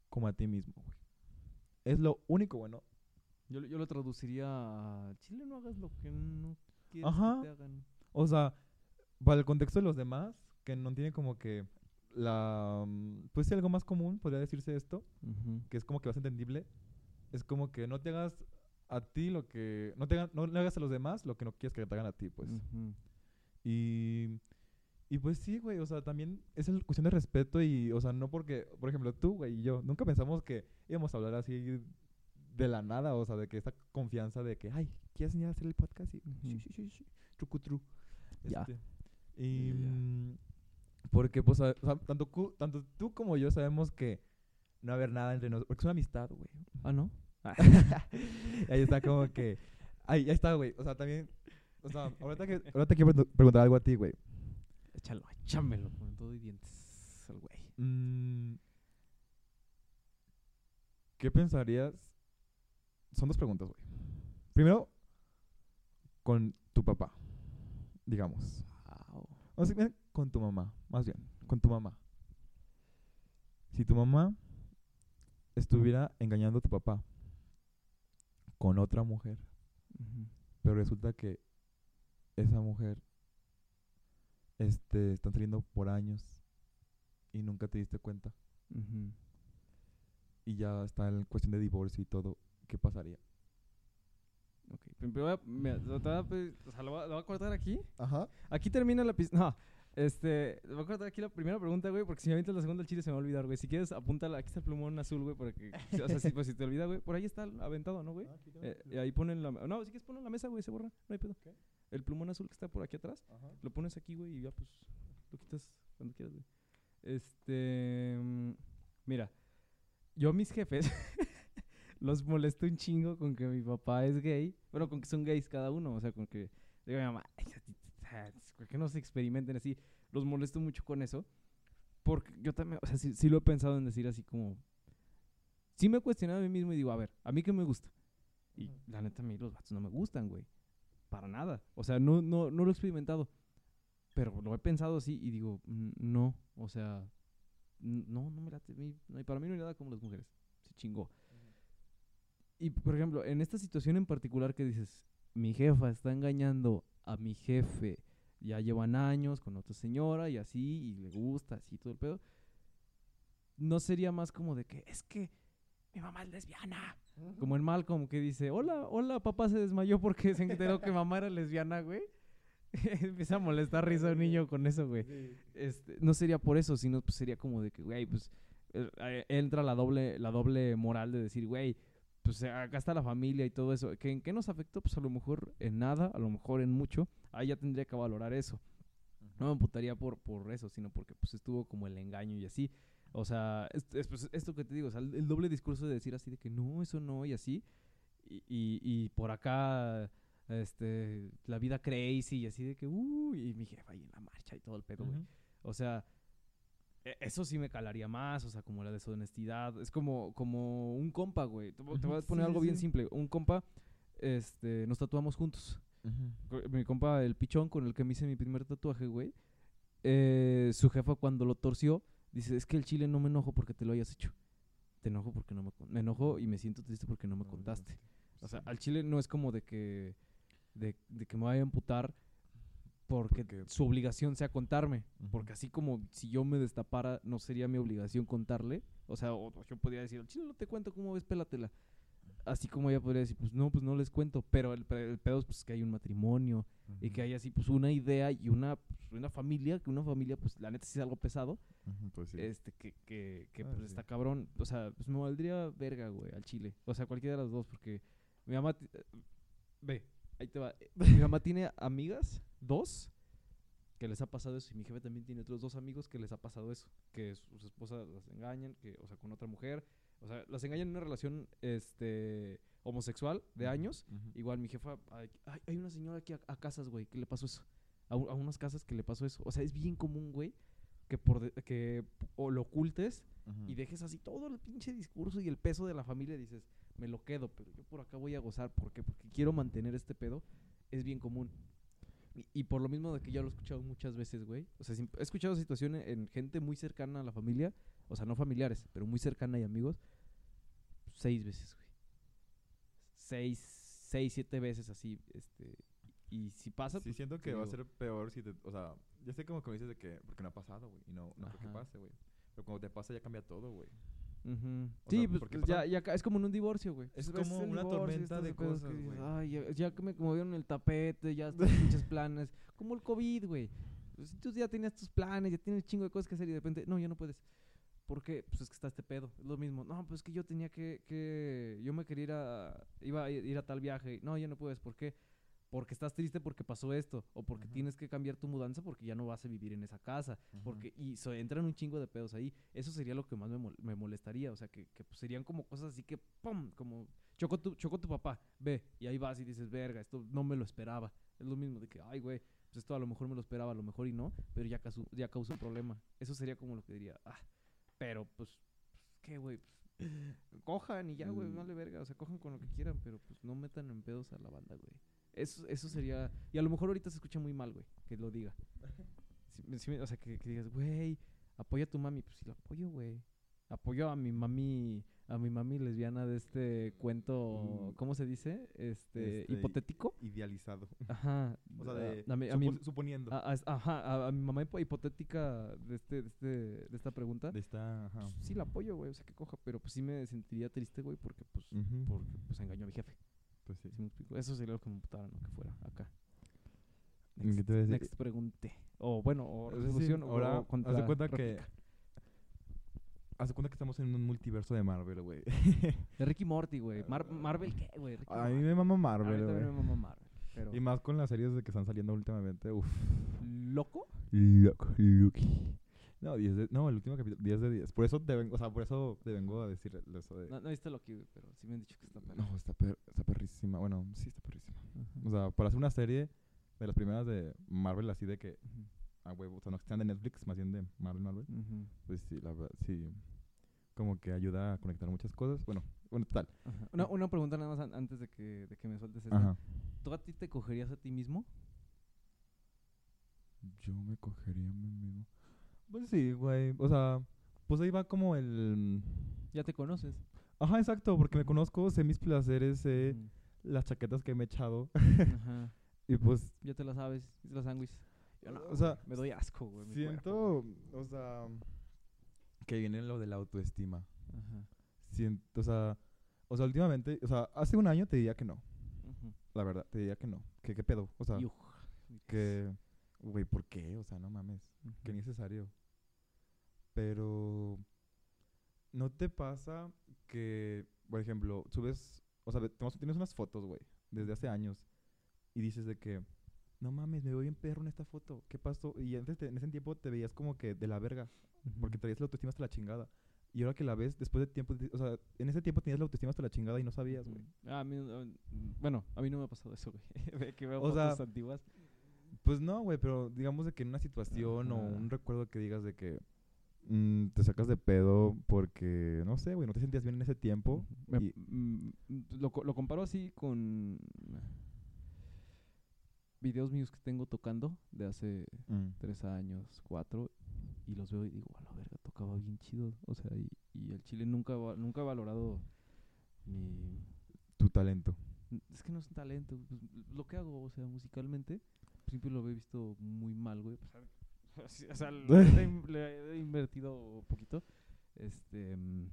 [SPEAKER 2] como a ti mismo, güey. Es lo único bueno.
[SPEAKER 3] Yo, yo lo traduciría a Chile no hagas lo que no quieres
[SPEAKER 2] Ajá.
[SPEAKER 3] que te hagan.
[SPEAKER 2] O sea, para el contexto de los demás, que no tiene como que la pues algo más común, podría decirse esto,
[SPEAKER 3] Ujú.
[SPEAKER 2] que es como que más entendible, es como que no te hagas a ti lo que no te no le hagas a los demás lo que no quieres que te hagan a ti, pues.
[SPEAKER 3] Ujú.
[SPEAKER 2] Y y pues sí, güey, o sea, también es cuestión de respeto y, o sea, no porque, por ejemplo, tú, güey, y yo nunca pensamos que íbamos a hablar así de la nada, o sea, de que esta confianza de que, ay, ¿quieres venir a hacer el podcast? Y, sí, sí, sí, sí, trucutru.
[SPEAKER 3] Ya.
[SPEAKER 2] Este, y mm, porque, pues, a- o sea, tanto, cu- tanto tú como yo sabemos que no va a haber nada entre nosotros, porque es una amistad, güey.
[SPEAKER 3] Ah, ¿no?
[SPEAKER 2] Ahí está como que, ahí, ya está, güey, o sea, también, o sea, ahorita que, ahorita quiero preguntar algo a ti, güey.
[SPEAKER 3] Échalo, échamelo con todo y dientes al güey.
[SPEAKER 2] Mm, ¿Qué pensarías? Son dos preguntas, güey. Primero, con tu papá, digamos.
[SPEAKER 3] Wow.
[SPEAKER 2] Vamos a ir con tu mamá, más bien, con tu mamá. Si tu mamá estuviera engañando a tu papá con otra mujer, pero resulta que esa mujer este están saliendo por años y nunca te diste cuenta
[SPEAKER 3] Ujú.
[SPEAKER 2] y ya está en cuestión de divorcio y todo, ¿qué pasaría?
[SPEAKER 3] Ok, primero voy a, mira, lo voy a o sea, lo voy a, lo voy a cortar aquí.
[SPEAKER 2] Ajá.
[SPEAKER 3] Aquí termina la pista. No, este, voy a cortar aquí la primera pregunta, güey, porque si me avientas la segunda el chile se me va a olvidar, güey. Si quieres, apúntala. Aquí está el plumón azul, güey, para que, o sea, si, pues, si te olvida, güey, por ahí está aventado, ¿no, güey? Eh, y ahí ponen la, no, si quieres poner en la mesa, güey, se borra, no hay pedo.
[SPEAKER 2] ¿Qué?
[SPEAKER 3] El plumón azul que está por aquí atrás, lo pones aquí, güey, y ya, pues, lo quitas cuando quieras, güey. Este, mm, mira, yo a mis jefes los molesto un chingo con que mi papá es gay, bueno, con que son gays cada uno, o sea, con que, digo a mi mamá, "Ay, ¿por qué no se experimenten así? Los molesto mucho con eso, porque yo también, o sea, sí, sí lo he pensado en decir así como, sí me he cuestionado a mí mismo y digo, a ver, ¿a mí qué me gusta? Y la neta, a mí los vatos no me gustan, güey. Para nada. O sea, no, no, no lo he experimentado. Pero lo he pensado así y digo, "Mm, no. O sea, no, no me late. mí- no, y para mí no hay nada como las mujeres. Se chingó. Y, por ejemplo, en esta situación en particular que dices, mi jefa está engañando a mi jefe, ya llevan años con otra señora y así, y le gusta, así todo el pedo. No sería más como de que, es que mi mamá es lesbiana. Como en Malcolm que dice, hola, hola, papá se desmayó porque se enteró que mamá era lesbiana, güey. Empieza a molestar risa a un niño con eso, güey. Este, no sería por eso, sino pues sería como de que, güey, pues eh, eh, entra la doble, la doble moral de decir, güey, pues acá está la familia y todo eso. ¿Que, ¿En qué nos afectó? Pues a lo mejor en nada, a lo mejor en mucho. Ahí ya tendría que valorar eso. No me amputaría por, por eso, sino porque pues estuvo como el engaño y así. O sea, es, es, pues, esto que te digo, o sea, el, el doble discurso de decir así de que no, eso no, y así. Y, y, y por acá, este, la vida crazy y así de que, uy, y mi jefa ahí en la marcha y todo el pedo, güey. O sea, e- eso sí me calaría más, o sea, como la deshonestidad. Es como, como un compa, güey. Te, te voy a poner
[SPEAKER 2] sí,
[SPEAKER 3] algo
[SPEAKER 2] sí,
[SPEAKER 3] bien simple. Un compa, este, nos tatuamos juntos. Mi compa, el pichón con el que me hice mi primer tatuaje, güey. eh, su jefa cuando lo torció, dice, es que el chile no me enojo porque te lo hayas hecho. Te enojo porque no me... Me enojo y me siento triste porque no me
[SPEAKER 2] No,
[SPEAKER 3] contaste. O sea,
[SPEAKER 2] Sí.
[SPEAKER 3] al chile no es como de que... De, de que me vaya a amputar porque,
[SPEAKER 2] Porque-
[SPEAKER 3] su obligación sea contarme. Porque así como si yo me destapara, no sería mi obligación contarle. O sea, o, o yo podría decir, al chile no te cuento cómo ves, pélatela. Así como ella podría decir, pues no, pues no les cuento. Pero el, pe- el pedo es pues, que hay un matrimonio y que hay así pues una idea y una, pues, una familia, que una familia, pues la neta sí es algo pesado.
[SPEAKER 2] Ujú, pues sí.
[SPEAKER 3] Este, que, que, que
[SPEAKER 2] Ah,
[SPEAKER 3] pues
[SPEAKER 2] sí.
[SPEAKER 3] está cabrón. O sea, pues me valdría verga, güey, al chile. O sea, cualquiera de las dos, porque mi mamá. eh, Ve, ahí te va. Mi mamá tiene amigas, dos, que les ha pasado eso. Y mi jefe también tiene otros dos amigos que les ha pasado eso. Que sus esposas las engañan, que, o sea, con otra mujer. O sea, las engañan en una relación este, homosexual de años. Igual mi jefa, ay, ay, hay una señora aquí a, a casas, güey, que le pasó eso. A, a unas casas que le pasó eso. O sea, es bien común, güey, que por de- que o lo ocultes y dejes así todo el pinche discurso y el peso de la familia. Dices, me lo quedo, pero yo por acá voy a gozar. ¿Por qué? Porque quiero mantener este pedo. Es bien común. Y, y por lo mismo de que ya lo he escuchado muchas veces, güey. O sea, he escuchado situaciones en gente muy cercana a la familia. O sea, no familiares, pero muy cercana y amigos. Seis veces, güey. Seis, seis, siete veces así. este Y si pasa,
[SPEAKER 2] Sí,
[SPEAKER 3] pues,
[SPEAKER 2] siento que va a ser peor si te... O sea, ya sé como que me dices de que... Porque no ha pasado, güey. Y no, no
[SPEAKER 3] Ajá.
[SPEAKER 2] pase, güey. Pero cuando te pasa ya cambia todo, güey.
[SPEAKER 3] Sí,
[SPEAKER 2] sea,
[SPEAKER 3] pues
[SPEAKER 2] porque
[SPEAKER 3] pues, ya, ya es como en un divorcio, güey.
[SPEAKER 2] Es como una
[SPEAKER 3] divorcio
[SPEAKER 2] tormenta de
[SPEAKER 3] pedos que
[SPEAKER 2] cosas,
[SPEAKER 3] dices,
[SPEAKER 2] güey.
[SPEAKER 3] Ay, ya, ya que me movieron el tapete, ya están muchos planes. Como el COVID, güey. Pues, tú ya tenías tus planes, ya tienes un chingo de cosas que hacer y de repente, no, ya no puedes. ¿Por qué? Pues es que está este pedo. Es lo mismo. No, pues es que yo tenía que, que... Yo me quería ir a... Iba a ir a tal viaje. No, ya no puedes. ¿Por qué? Porque estás triste porque pasó esto. O porque tienes que cambiar tu mudanza porque ya no vas a vivir en esa casa. Porque, y so- entran un chingo de pedos ahí. Eso sería lo que más me, mol- me molestaría. O sea, que, que pues, serían como cosas así que, ¡pum! Como, chocó tu, chocó tu papá, ve. Y ahí vas y dices, verga, esto no me lo esperaba. Es lo mismo de que, ay, güey, pues esto a lo mejor me lo esperaba, a lo mejor y no, pero ya, causó, ya causó un problema. Eso sería como lo que diría, ah, pero pues, ¿qué, güey? Pues, cojan y ya, güey,
[SPEAKER 2] Mm.
[SPEAKER 3] vale verga. O sea, cojan con lo que quieran, pero pues no metan en pedos a la banda, güey. Eso, eso sería. Y a lo mejor ahorita se escucha muy mal, güey, que lo diga. O sea, que, que digas, güey, apoya a tu mami. Pues sí, lo apoyo, güey. Apoyo a mi mami, a mi mami lesbiana de este cuento,
[SPEAKER 2] Mm.
[SPEAKER 3] ¿cómo se dice? Este,
[SPEAKER 2] Este,
[SPEAKER 3] hipotético.
[SPEAKER 2] Idealizado.
[SPEAKER 3] Ajá.
[SPEAKER 2] O sea, de...
[SPEAKER 3] a, mi- a
[SPEAKER 2] supo-
[SPEAKER 3] mi-
[SPEAKER 2] suponiendo.
[SPEAKER 3] a- ajá, a, mi mamá hipo- hipotética de este, de este, de esta pregunta.
[SPEAKER 2] de esta... Ajá.
[SPEAKER 3] pues, sí la apoyo, güey, o sea, que coja, pero pues sí me sentiría triste, güey, porque pues, porque pues engañó a mi jefe.
[SPEAKER 2] Pues sí.
[SPEAKER 3] ¿sí me explico? Eso sería lo que me putara, ¿no? Que fuera acá.
[SPEAKER 2] ¿Qué
[SPEAKER 3] Next,
[SPEAKER 2] te decir?
[SPEAKER 3] next pregunte. O bueno, o resolución
[SPEAKER 2] ahora,
[SPEAKER 3] o contra
[SPEAKER 2] haz de cuenta que... Haz de cuenta que estamos en un multiverso de Marvel, güey.
[SPEAKER 3] De Ricky Morty, güey. Mar- Marvel, ¿qué, güey? Ricky
[SPEAKER 2] A mí me mama
[SPEAKER 3] A mí
[SPEAKER 2] Marvel,
[SPEAKER 3] también
[SPEAKER 2] güey.
[SPEAKER 3] me mama Marvel. Pero...
[SPEAKER 2] Y más con las series de que están saliendo últimamente. Uf.
[SPEAKER 3] ¿Loco?
[SPEAKER 2] Loco, Lucky. No, 10 de, no, el último capítulo, 10 de 10. Por eso te vengo, o sea, por eso te vengo a decir eso de...
[SPEAKER 3] No, no viste Loki, güey, pero sí me han dicho que está perro.
[SPEAKER 2] No, está, per- está perrísima. Bueno, sí está perrísima. O sea, para hacer una serie de las primeras de Marvel así de que, a huevo, o sea, no que sean de Netflix, más bien de Marvel, Marvel. Pues sí, la verdad, sí. Como que ayuda a conectar muchas cosas. Bueno, bueno, total.
[SPEAKER 3] ajá. Una, una pregunta nada más an- antes de que, de que me sueltes esta.
[SPEAKER 2] Ajá.
[SPEAKER 3] ¿Tú a ti te cogerías a ti mismo?
[SPEAKER 2] Yo me cogería a mí mismo. Pues sí, güey. O sea, pues ahí va como el...
[SPEAKER 3] Ya te conoces.
[SPEAKER 2] Ajá, exacto, porque me conozco, sé mis placeres, sé las chaquetas que me he echado.
[SPEAKER 3] Ajá.
[SPEAKER 2] y pues
[SPEAKER 3] Ya te la sabes. Y las sándwiches. Yo no,
[SPEAKER 2] O sea,
[SPEAKER 3] me doy asco, güey.
[SPEAKER 2] siento, o sea, que viene lo de la autoestima.
[SPEAKER 3] Ajá.
[SPEAKER 2] Siento, o sea, o sea, últimamente, o sea, hace un año te diría que no, la verdad, te diría que no. Que qué pedo, o sea,
[SPEAKER 3] Yuj.
[SPEAKER 2] que, güey, ¿por qué? O sea, no mames, que necesario. Pero, ¿no te pasa que, por ejemplo, subes, o sea, tienes unas fotos, güey, desde hace años, y dices de que, no mames, me veo bien perro en esta foto, ¿qué pasó? Y antes, te- en ese tiempo te veías como que de la verga, porque
[SPEAKER 3] Ujú.
[SPEAKER 2] traías la autoestima hasta la chingada. Y ahora que la ves, después de tiempo, o sea, en ese tiempo tenías la autoestima hasta la chingada y no sabías, güey.
[SPEAKER 3] Ah, a mí, no- bueno, a mí no me ha pasado eso, güey. Que veo
[SPEAKER 2] O sea,
[SPEAKER 3] fotos antiguas.
[SPEAKER 2] Pues no, güey, pero digamos de que en una situación o un recuerdo que digas de que mm, te sacas de pedo porque, no sé, güey, no te sentías bien en ese tiempo.
[SPEAKER 3] Me-
[SPEAKER 2] y-
[SPEAKER 3] mm, lo, lo comparo así con videos míos que tengo tocando de hace
[SPEAKER 2] Mm.
[SPEAKER 3] tres años, cuatro, y los veo y digo, a la verga, tocaba bien chido. O sea, y, y el chile nunca, nunca ha valorado mi...
[SPEAKER 2] Tu talento.
[SPEAKER 3] Es que no es un talento, pues, lo que hago, o sea, musicalmente, siempre lo he visto muy mal, güey. pues, o sea, le, he le he invertido poquito. Este... mm,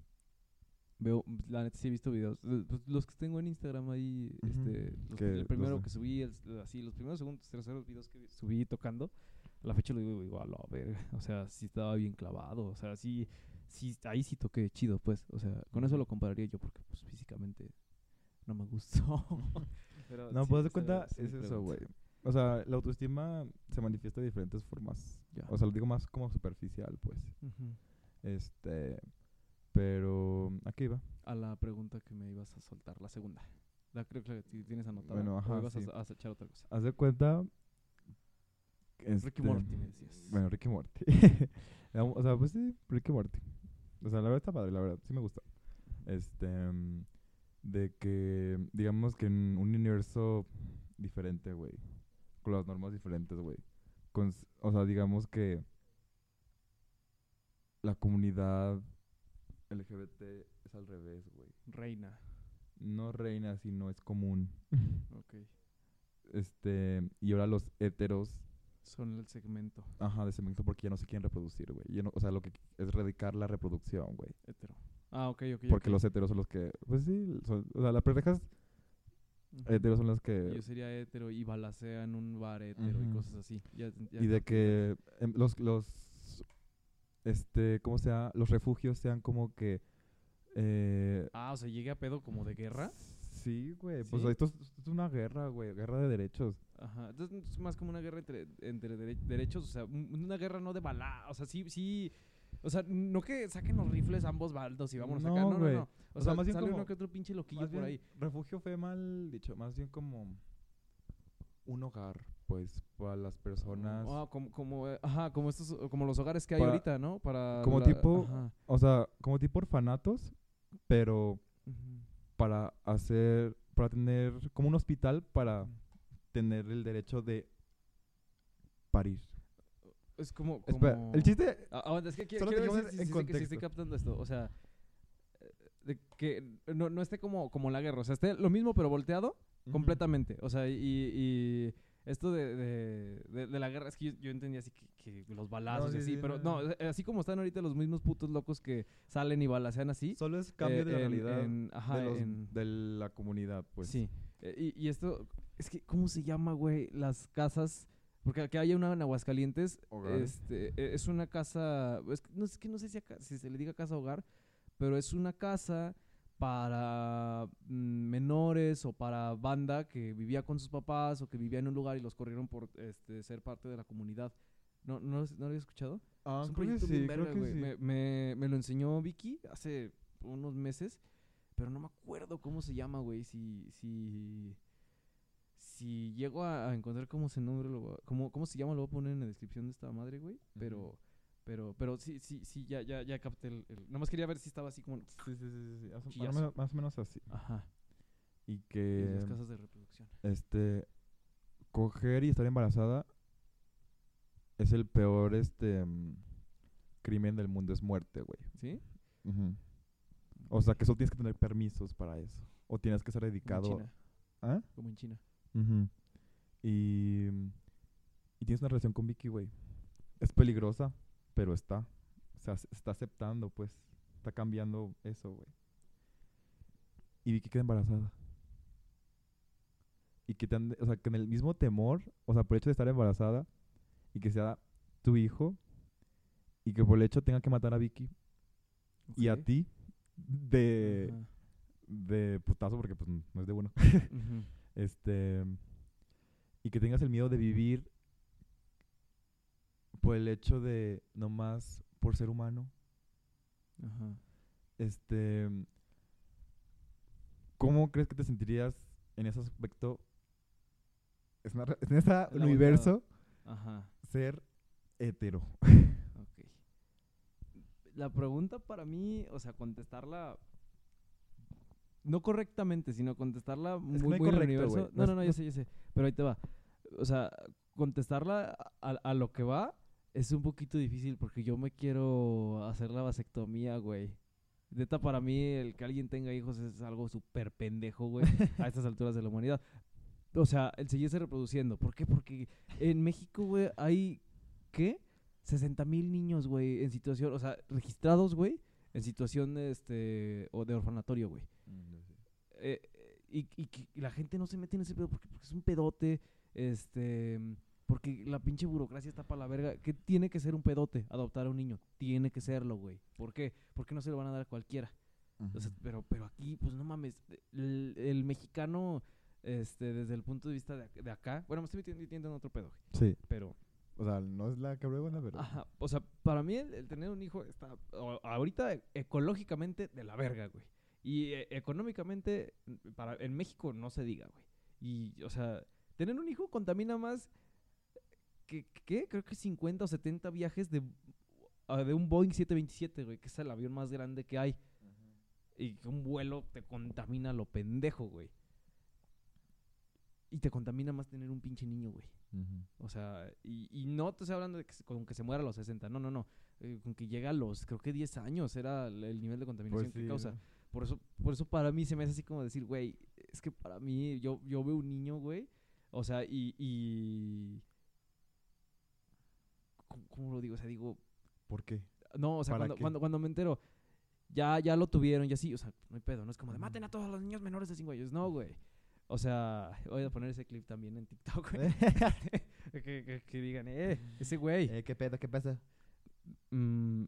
[SPEAKER 3] Veo, la neta sí he visto videos. pues, los que tengo en Instagram ahí, este, los-
[SPEAKER 2] que
[SPEAKER 3] el primero que subí, el- así, los primeros, segundos, terceros videos que subí tocando, a la fecha lo digo igual, a ver, o sea, sí estaba bien clavado, o sea, sí, sí, ahí sí toqué chido, pues, o sea, con eso lo compararía yo, porque, pues, físicamente no me gustó. Pero
[SPEAKER 2] No,
[SPEAKER 3] sí,
[SPEAKER 2] pues de cuenta, es eso, güey. O sea, la autoestima se manifiesta de diferentes formas.
[SPEAKER 3] Ya.
[SPEAKER 2] O sea, lo digo más como superficial, pues.
[SPEAKER 3] Ujú.
[SPEAKER 2] Este. Pero. Aquí iba.
[SPEAKER 3] A la pregunta que me ibas a soltar, la segunda. La creo que tienes anotada.
[SPEAKER 2] Bueno,
[SPEAKER 3] o
[SPEAKER 2] ajá,
[SPEAKER 3] ibas a
[SPEAKER 2] sí.
[SPEAKER 3] s- a, echar otra cosa.
[SPEAKER 2] Haz de cuenta.
[SPEAKER 3] Ricky
[SPEAKER 2] este,
[SPEAKER 3] Morty me decías.
[SPEAKER 2] Bueno, Ricky Morty. O sea, pues sí, Ricky Morty. O sea, la verdad está padre, la verdad, sí me gusta. Este. mm, De que, digamos que en un universo diferente, güey. Con las normas diferentes, güey. O sea, digamos que. La comunidad LGBT es al revés, güey.
[SPEAKER 3] Reina.
[SPEAKER 2] No reina, sino es común.
[SPEAKER 3] Ok.
[SPEAKER 2] Este. Y ahora los héteros
[SPEAKER 3] Son el segmento
[SPEAKER 2] Ajá, de cemento porque ya no se quieren reproducir, güey. No- o sea, lo que es erradicar la reproducción, güey.
[SPEAKER 3] hetero. Ah, ok, ok.
[SPEAKER 2] Porque los heteros son los que, pues sí, son- o sea, las parejas
[SPEAKER 3] Ujú.
[SPEAKER 2] heteros son las que...
[SPEAKER 3] Yo sería hetero y balacea en un bar hetero y cosas así. Ya, ya
[SPEAKER 2] y de
[SPEAKER 3] capté.
[SPEAKER 2] que em, los, los, este, ¿cómo sea? Los refugios sean como que... Eh,
[SPEAKER 3] Ah, o sea, llegué a pedo como de guerra.
[SPEAKER 2] Sí, güey. Pues esto es, esto es una guerra, güey. Guerra de derechos.
[SPEAKER 3] Ajá. Entonces es más como una guerra entre, entre dere- derechos. O sea, un- una guerra no de bala. O sea, sí, sí. O sea, no que saquen los rifles ambos baldos y vámonos acá.
[SPEAKER 2] No,
[SPEAKER 3] No, no,
[SPEAKER 2] güey.
[SPEAKER 3] no. O,
[SPEAKER 2] O sea,
[SPEAKER 3] sea,
[SPEAKER 2] más bien
[SPEAKER 3] sale
[SPEAKER 2] como-
[SPEAKER 3] uno que otro pinche loquillo por ahí.
[SPEAKER 2] refugio fue mal dicho. Más bien como un hogar, pues, para las personas...
[SPEAKER 3] Ah, como, como, eh, ajá, como estos, como los hogares que hay
[SPEAKER 2] Para-
[SPEAKER 3] ahorita, ¿no? Para
[SPEAKER 2] como
[SPEAKER 3] la-
[SPEAKER 2] tipo-
[SPEAKER 3] ajá.
[SPEAKER 2] O sea, como tipo orfanatos, pero para hacer, para tener, como un hospital para tener el derecho de parir.
[SPEAKER 3] Es como,
[SPEAKER 2] Espera, el chiste,
[SPEAKER 3] Ah, aguanta, es que quiero, quiero ver si, si- si- si- si estoy captando esto. O sea, eh, de que no, no esté como, como la guerra. O sea, esté lo mismo pero volteado completamente. O sea, y, y esto de, de, de- de la guerra, es que yo, yo entendía así que, que los balazos
[SPEAKER 2] sí,
[SPEAKER 3] y así,
[SPEAKER 2] sí,
[SPEAKER 3] pero
[SPEAKER 2] no,
[SPEAKER 3] no, eh, así como están ahorita los mismos putos locos que salen y balacean así.
[SPEAKER 2] Solo es cambio
[SPEAKER 3] eh,
[SPEAKER 2] de
[SPEAKER 3] en-
[SPEAKER 2] realidad
[SPEAKER 3] en- ajá,
[SPEAKER 2] de, los-
[SPEAKER 3] en-
[SPEAKER 2] de la comunidad, pues.
[SPEAKER 3] Sí. Eh, y, y esto, es que, ¿cómo se llama, güey? Las casas. Porque aquí hay una en Aguascalientes.
[SPEAKER 2] Hogares.
[SPEAKER 3] Este, eh, es una casa. Es que no, es que no sé si, acá- si se le diga casa hogar, pero es una casa para mm, menores o para banda que vivía con sus papás o que vivía en un lugar y los corrieron por este, ser parte de la comunidad. ¿No, no, ¿no lo habías escuchado?
[SPEAKER 2] Ah,
[SPEAKER 3] es un
[SPEAKER 2] creo que
[SPEAKER 3] proyecto
[SPEAKER 2] sí,
[SPEAKER 3] bien verga, güey.
[SPEAKER 2] sí.
[SPEAKER 3] Me, me, me lo enseñó Vicky hace unos meses, pero no me acuerdo cómo se llama, güey. Si, si, si llego a, encontrar cómo se nombre, lo cómo, cómo se llama, lo voy a poner en la descripción de esta madre, güey. Pero. Pero, pero sí, sí, sí, ya, ya, ya capté el, el- Nada más quería ver si estaba así como...
[SPEAKER 2] Sí, sí, sí, sí, Más, o- menos, más o menos así.
[SPEAKER 3] Ajá.
[SPEAKER 2] Y que,
[SPEAKER 3] las casas de reproducción.
[SPEAKER 2] este, coger y estar embarazada es el peor, este, mm, crimen del mundo, es muerte, güey.
[SPEAKER 3] ¿Sí?
[SPEAKER 2] Ujú. O sea, que solo tienes que tener permisos para eso. O tienes que ser
[SPEAKER 3] Como en
[SPEAKER 2] dedicado.
[SPEAKER 3] China.
[SPEAKER 2] ¿Ah?
[SPEAKER 3] Como en China.
[SPEAKER 2] Ujú. Y, y tienes una relación con Vicky, güey. Es peligrosa, pero está. O sea, se está aceptando, pues. Está cambiando eso, güey. Y Vicky queda embarazada. Y que te ande- o sea, que en el mismo temor, o sea, por el hecho de estar embarazada y que sea tu hijo y que por el hecho tenga que matar a Vicky y a ti de, de putazo porque pues no es de.
[SPEAKER 3] Ujú.
[SPEAKER 2] Este. Y que tengas el miedo de vivir por el hecho de nomás por ser humano.
[SPEAKER 3] Ajá.
[SPEAKER 2] Este. ¿Cómo crees que te sentirías en ese aspecto? Es una re- en ese
[SPEAKER 3] La
[SPEAKER 2] universo
[SPEAKER 3] Ajá.
[SPEAKER 2] ser hetero.
[SPEAKER 3] Ok. La pregunta para mí, o sea, contestarla no correctamente, sino contestarla muy,
[SPEAKER 2] no
[SPEAKER 3] muy en el
[SPEAKER 2] correcto,
[SPEAKER 3] universo. No,
[SPEAKER 2] No
[SPEAKER 3] no,
[SPEAKER 2] es-
[SPEAKER 3] no,
[SPEAKER 2] no
[SPEAKER 3] yo sé, yo sé. Pero ahí te va. O sea, contestarla a, a lo que va es un poquito difícil porque yo me quiero hacer la vasectomía, güey. Neta, para mí, el que alguien tenga hijos es algo súper pendejo, güey, a estas alturas de la humanidad. O sea, el seguirse reproduciendo. ¿Por qué? Porque en México, güey, hay, ¿qué? 60 mil niños, güey, en situación, o sea, registrados, güey, en situación, este, o de orfanatorio, güey. Eh, eh, y, y la gente no se mete en ese pedo porque, porque es un pedote, este, porque la pinche burocracia está para la verga. ¿Qué tiene que ser un pedote? Adoptar a un niño. Tiene que serlo, güey. ¿Por qué? Porque no se lo van a dar a cualquiera. Sea, pero, pero aquí, pues no mames, el, el mexicano, este, desde el punto de vista de, de acá, bueno, me estoy metiendo, en otro pedo, güey,
[SPEAKER 2] Sí.
[SPEAKER 3] pero,
[SPEAKER 2] O sea, no es la que prueba la verdad.
[SPEAKER 3] ajá, o sea, para mí el, el tener un hijo está ahorita ecológicamente de la verga, güey. Y eh, económicamente, para, en México no se diga, güey. Y, o sea, tener un hijo contamina más ¿qué? Creo que 50 o 70 viajes de, ah, de un Boeing 727, güey, que es el avión más grande que hay. Y que un vuelo te contamina lo pendejo, güey. Y te contamina más tener un pinche niño, güey. O sea, y, y no te estoy hablando de que con que se muera a los 60, no, no, no. Eh, con que llega a los, creo que 10 años era el, el nivel de contaminación
[SPEAKER 2] Pues
[SPEAKER 3] que
[SPEAKER 2] sí,
[SPEAKER 3] causa. Por eso, por eso para mí se me hace así como decir, güey, es que para mí, yo, yo veo un niño, güey, o sea, y, y... ¿Cómo, cómo lo digo? O sea, digo,
[SPEAKER 2] ¿Por qué?
[SPEAKER 3] no, o sea,
[SPEAKER 2] ¿Para
[SPEAKER 3] cuando, cuando, cuando me entero, ya, ya lo tuvieron, ya sí, o sea, no hay pedo, no es como de maten a todos los niños menores de 5 años, no, güey. O sea, voy a poner ese clip también en TikTok, güey. que, que- que digan, eh, ese güey.
[SPEAKER 2] Eh, ¿Qué pedo? ¿Qué pasa?
[SPEAKER 3] Mm,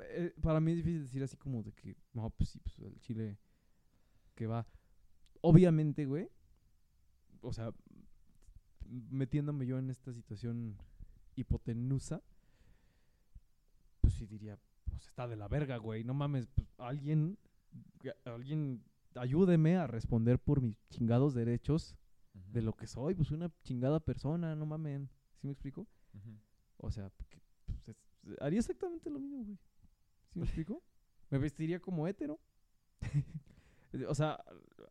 [SPEAKER 3] eh, para mí es difícil decir así como de que, no, pues sí, pues el chile que va. Obviamente, güey, o sea, metiéndome yo en esta situación hipotenusa, pues sí diría, pues está de la verga, güey, no mames, pues, alguien, alguien ayúdeme a responder por mis chingados derechos de lo que soy, pues una chingada persona, no mamen, ¿sí me explico? O sea, pues, es- haría exactamente lo mismo, güey. ¿Sí me explico? Me vestiría como hétero. o sea,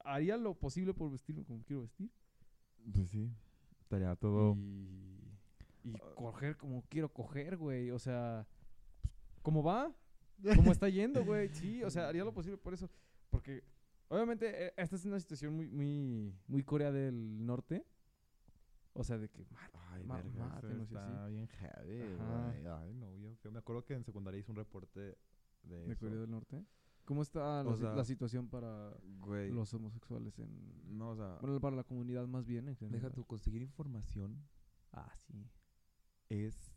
[SPEAKER 3] haría lo posible por vestirme como quiero vestir.
[SPEAKER 2] Pues sí. Estaría todo.
[SPEAKER 3] Y, y coger como quiero coger, güey. O sea, ¿cómo va? ¿Cómo está yendo, güey? Sí, o sea, haría lo posible por eso. Porque, obviamente, eh, esta es una situación muy, muy, muy Corea del Norte. O sea, de que, "Ma-
[SPEAKER 2] Ay,
[SPEAKER 3] Ma-
[SPEAKER 2] verga, eso
[SPEAKER 3] mátenos y
[SPEAKER 2] está
[SPEAKER 3] así.
[SPEAKER 2] bien heavy, güey. Ay, no, bien feo. Me acuerdo que en secundaria hice un reporte de,
[SPEAKER 3] de
[SPEAKER 2] eso.
[SPEAKER 3] Corea del Norte. ¿Cómo está la,
[SPEAKER 2] sea,
[SPEAKER 3] situación para
[SPEAKER 2] Güey.
[SPEAKER 3] los homosexuales en...
[SPEAKER 2] No, o sea,
[SPEAKER 3] Bueno, para la comunidad más bien en general.
[SPEAKER 2] deja tú conseguir información
[SPEAKER 3] Ah, sí.
[SPEAKER 2] es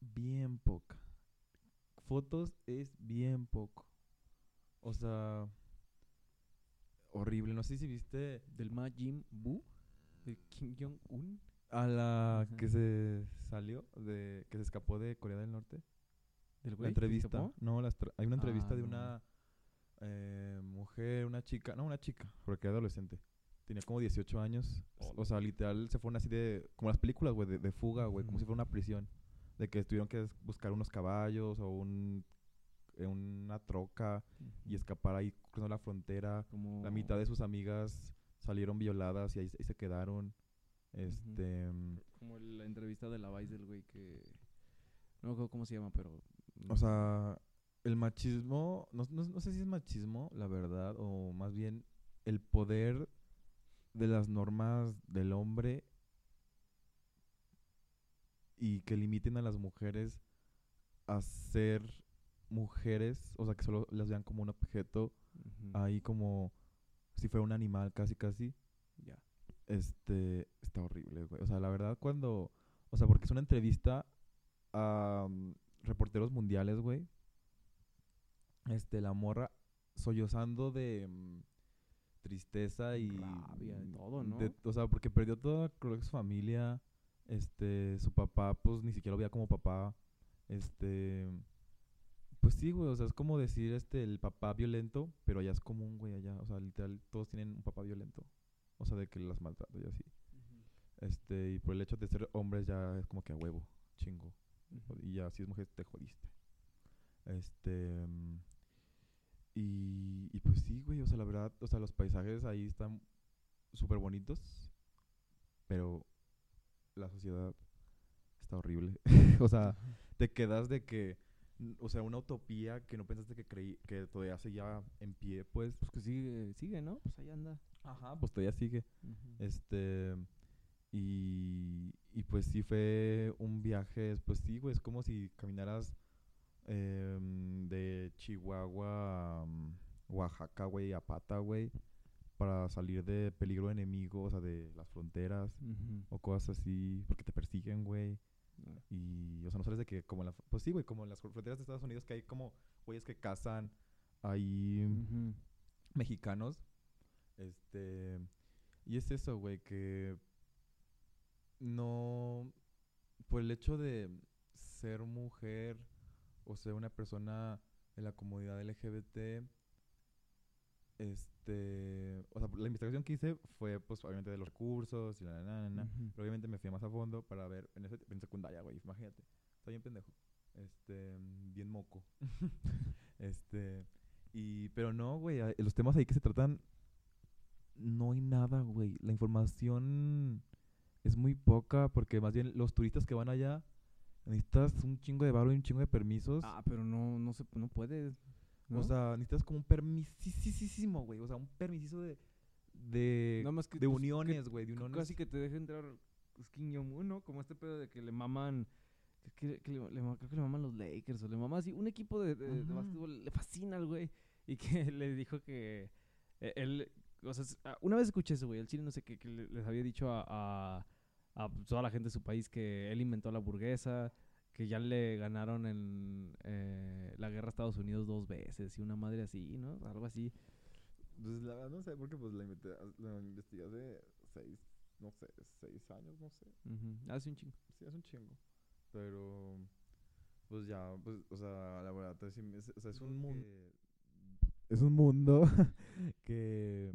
[SPEAKER 2] bien poca. Fotos es bien poco. O sea, horrible. No sé si viste
[SPEAKER 3] Del Majin Buu, de Kim Jong-un.
[SPEAKER 2] a la
[SPEAKER 3] Ajá.
[SPEAKER 2] que se salió, de que se escapó de Corea del Norte.
[SPEAKER 3] Del
[SPEAKER 2] La
[SPEAKER 3] güey
[SPEAKER 2] entrevista. No, hay una entrevista
[SPEAKER 3] Ah,
[SPEAKER 2] de
[SPEAKER 3] no.
[SPEAKER 2] Eh, mujer, una chica, no, una chica, porque era adolescente. Tenía como 18 años. O sea, literal, se fueron así de, como las películas, güey, de, de fuga, güey, como si fuera una prisión. De que tuvieron que buscar unos caballos o un, eh, una troca y escapar ahí cruzando la frontera.
[SPEAKER 3] Como...
[SPEAKER 2] La mitad de sus amigas salieron violadas y ahí, se- ahí se quedaron. Este. mm,
[SPEAKER 3] Como la entrevista de la Vice del güey que... No me acuerdo cómo se llama, pero...
[SPEAKER 2] O sea, el machismo, no, no, no sé si es machismo, la verdad, o más bien el poder de las normas del hombre y que limiten a las mujeres a ser mujeres, o sea, que solo las vean como un objeto, ahí como si fuera un animal casi casi.
[SPEAKER 3] Ya.
[SPEAKER 2] Este, está horrible, güey. O sea, la verdad cuando, o sea, porque es una entrevista a mm, reporteros mundiales, güey. Este, la morra sollozando de mm, tristeza y
[SPEAKER 3] Rabia, de
[SPEAKER 2] mm,
[SPEAKER 3] todo, ¿no?
[SPEAKER 2] o sea, porque perdió toda creo que su familia, este, su papá pues ni siquiera lo veía como papá. Este, pues sí, güey, o sea, es como decir este el papá violento, pero allá es común, güey, allá, o sea, literal todos tienen un papá violento. O sea, de que las maltrata y así. Este, Este, y por el hecho de ser hombres ya es como que a huevo, chingo. Y ya si es mujer te jodiste. Este. mm, Y, y pues sí, güey, o sea, la verdad, o sea, los paisajes ahí están súper bonitos, pero la sociedad está horrible. o sea, te quedas de que, o sea, una utopía que no pensaste que creí, que todavía seguía en pie, pues.
[SPEAKER 3] Pues que sigue, sigue, ¿no? Pues ahí anda.
[SPEAKER 2] Ajá, pues todavía sigue. Este. Y, y pues sí fue un viaje, pues sí, güey, es como si caminaras em, de Chihuahua mm, Oaxaca, güey, a pata, güey, para salir de peligro enemigo, o sea, de las fronteras o cosas así, porque te persiguen, güey. Y, o sea, no sabes de que, como en la, pues sí, güey, como en las fronteras de Estados Unidos, que hay como güeyes que cazan ahí mexicanos. Este. Y es eso, güey, que no. Por el hecho de ser mujer o ser una persona de la comunidad LGBT. Este. O sea, la investigación que hice fue, pues, obviamente de los recursos y la, la, la,
[SPEAKER 3] Ujú.
[SPEAKER 2] pero obviamente me fui más a fondo para ver en, ese, en secundaria, güey, imagínate. Está bien pendejo. Este, bien moco. este, y, pero no, güey, los temas ahí que se tratan, no hay nada, güey. La información es muy poca porque más bien los turistas que van allá necesitas un chingo de varo y un chingo de permisos.
[SPEAKER 3] Ah, pero no, no se, no puedes. ¿no?
[SPEAKER 2] O sea, necesitas como un permisísimo, güey. O sea, un permiso de, de,
[SPEAKER 3] Nada más que,
[SPEAKER 2] de
[SPEAKER 3] pues,
[SPEAKER 2] uniones, güey, de uniones.
[SPEAKER 3] Casi que te deje entrar pues, Kim Jong-un, ¿no? Como este pedo de que le maman. Que, que le, creo que le maman los Lakers o le maman así. Un equipo de, de, básquetbol le fascina al güey. Y que le dijo que eh, él. O sea, ah, una vez escuché eso, güey. El chile no sé qué, que les había dicho a, a, a toda la gente de su país que él inventó la burguesa. Que ya le ganaron en eh, la guerra a Estados Unidos dos veces y una madre así, ¿no? Algo así.
[SPEAKER 2] Pues la verdad no sé, porque pues la, invité- la investigué hace seis, no sé, seis años, no sé.
[SPEAKER 3] Ujú, Hace un chingo.
[SPEAKER 2] Sí, es un chingo. Pero, pues ya, pues, o sea, la verdad, es, o sea, es un mundo... Es un mundo que...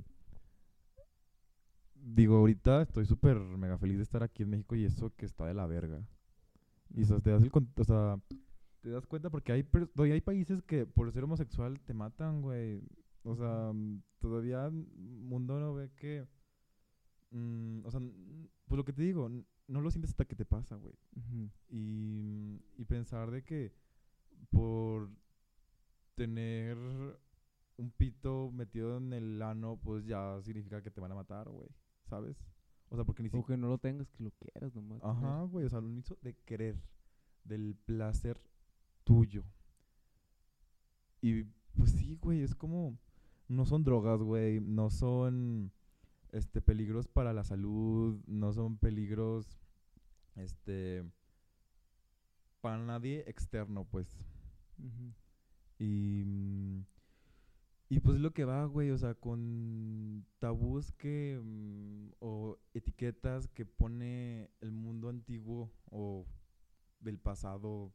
[SPEAKER 2] Digo, ahorita estoy súper mega feliz de estar aquí en México y eso que está de la verga. Y te das el o sea, te das cuenta porque hay todavía hay países que por ser homosexual te matan, güey. O sea, mm, todavía el mundo no ve que mm, o sea, pues lo que te digo, no lo sientes hasta que te pasa, güey. Y, y pensar de que por tener un pito metido en el ano, pues ya significa que te van a matar, güey. ¿Sabes? O sea, porque ni
[SPEAKER 3] O
[SPEAKER 2] siquiera...
[SPEAKER 3] que no lo tengas, que lo quieras nomás.
[SPEAKER 2] Ajá, güey, o sea, lo hizo de querer, del placer tuyo. Y pues sí, güey, es como no son drogas, güey, no son este peligros para la salud, no son peligros este para nadie externo, pues. Y, mm, y pues lo que va, güey, o sea, con tabús que, mm, o etiquetas que pone el mundo antiguo o del pasado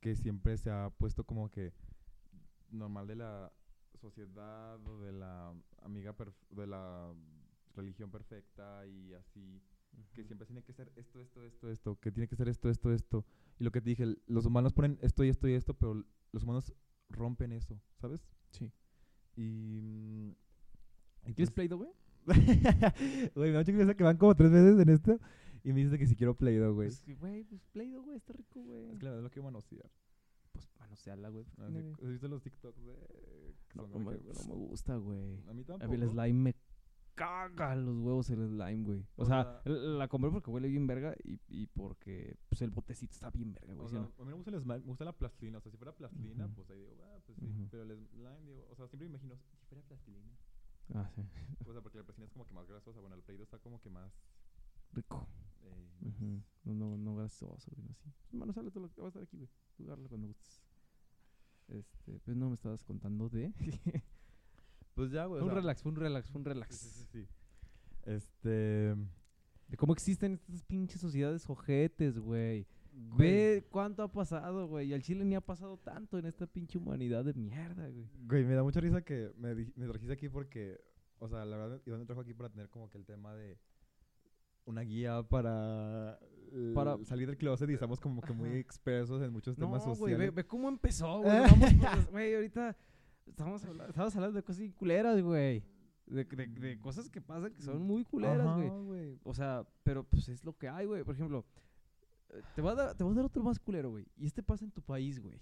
[SPEAKER 2] que siempre se ha puesto como que normal de la sociedad o de la amiga perf- de la religión perfecta y así que siempre tiene que ser esto, esto, esto, esto, que tiene que ser esto, esto, esto. Y lo que te dije, los humanos ponen esto y esto y esto, pero los humanos rompen eso, ¿sabes?
[SPEAKER 3] Sí.
[SPEAKER 2] Y... mm, y
[SPEAKER 3] ¿Quieres
[SPEAKER 2] pues-
[SPEAKER 3] Play-Doh, güey?
[SPEAKER 2] Güey, me da mucha curiosidad que van como tres veces en esto y me dices que si quiero Play-Doh, güey.
[SPEAKER 3] Pues, que, güey, pues Play-Doh, güey, está rico, güey.
[SPEAKER 2] Es que la verdad lo quiero manosear.
[SPEAKER 3] Pues manoseala, güey.
[SPEAKER 2] ¿Has visto los TikToks de...? que
[SPEAKER 3] No, no me,
[SPEAKER 2] que-
[SPEAKER 3] no me gusta, güey.
[SPEAKER 2] A mí
[SPEAKER 3] A
[SPEAKER 2] tampoco.
[SPEAKER 3] mí el slime me caga los huevos el slime, güey. O,
[SPEAKER 2] O
[SPEAKER 3] sea,
[SPEAKER 2] sea-
[SPEAKER 3] la compré porque huele bien verga y, y porque pues el botecito está bien verga, güey.
[SPEAKER 2] O
[SPEAKER 3] ¿sí
[SPEAKER 2] sea,
[SPEAKER 3] no?
[SPEAKER 2] a mí me gusta el slime, me gusta la plastilina. O sea, si fuera plastilina,
[SPEAKER 3] Ujú.
[SPEAKER 2] pues ahí digo, ah, pues sí. Pero el slime, digo, o sea, siempre me imagino, si fuera plastilina.
[SPEAKER 3] Ah, sí.
[SPEAKER 2] O sea, porque la plastilina es como que más grasosa. Bueno, el Play-Doh está como que más...
[SPEAKER 3] Rico.
[SPEAKER 2] eh.
[SPEAKER 3] No, no, no grasoso, güey, así. Manoseala todo lo que va a estar aquí, güey. Tú cuando gustes. Este, pues no me estabas contando de.
[SPEAKER 2] Pues ya, güey. o
[SPEAKER 3] un
[SPEAKER 2] sea,
[SPEAKER 3] relax, fue un relax, fue un relax.
[SPEAKER 2] sí, sí, sí. Este...
[SPEAKER 3] De cómo existen estas pinches sociedades ojetes, güey.
[SPEAKER 2] Güey,
[SPEAKER 3] Ve cuánto ha pasado, güey. Y al Chile ni ha pasado tanto en esta pinche humanidad de mierda, güey.
[SPEAKER 2] Güey, me da mucha risa que me, me trajiste aquí porque... O sea, la verdad, Iván me trajo aquí para tener como que el tema de...
[SPEAKER 4] una guía para,
[SPEAKER 3] Para-
[SPEAKER 4] salir del closet y estamos como que muy expertos en muchos
[SPEAKER 3] No,
[SPEAKER 4] temas
[SPEAKER 3] güey,
[SPEAKER 4] sociales.
[SPEAKER 3] ve, ve cómo empezó, güey. Vamos, güey, ahorita estamos hablando, estamos hablando de cosas culeras, güey. De, de, de cosas que pasan que son muy culeras, güey.
[SPEAKER 4] güey.
[SPEAKER 3] O sea, pero pues es lo que hay, güey. Por ejemplo, eh, te voy, a dar, te voy a dar otro más culero, güey. Y este pasa en tu país, güey.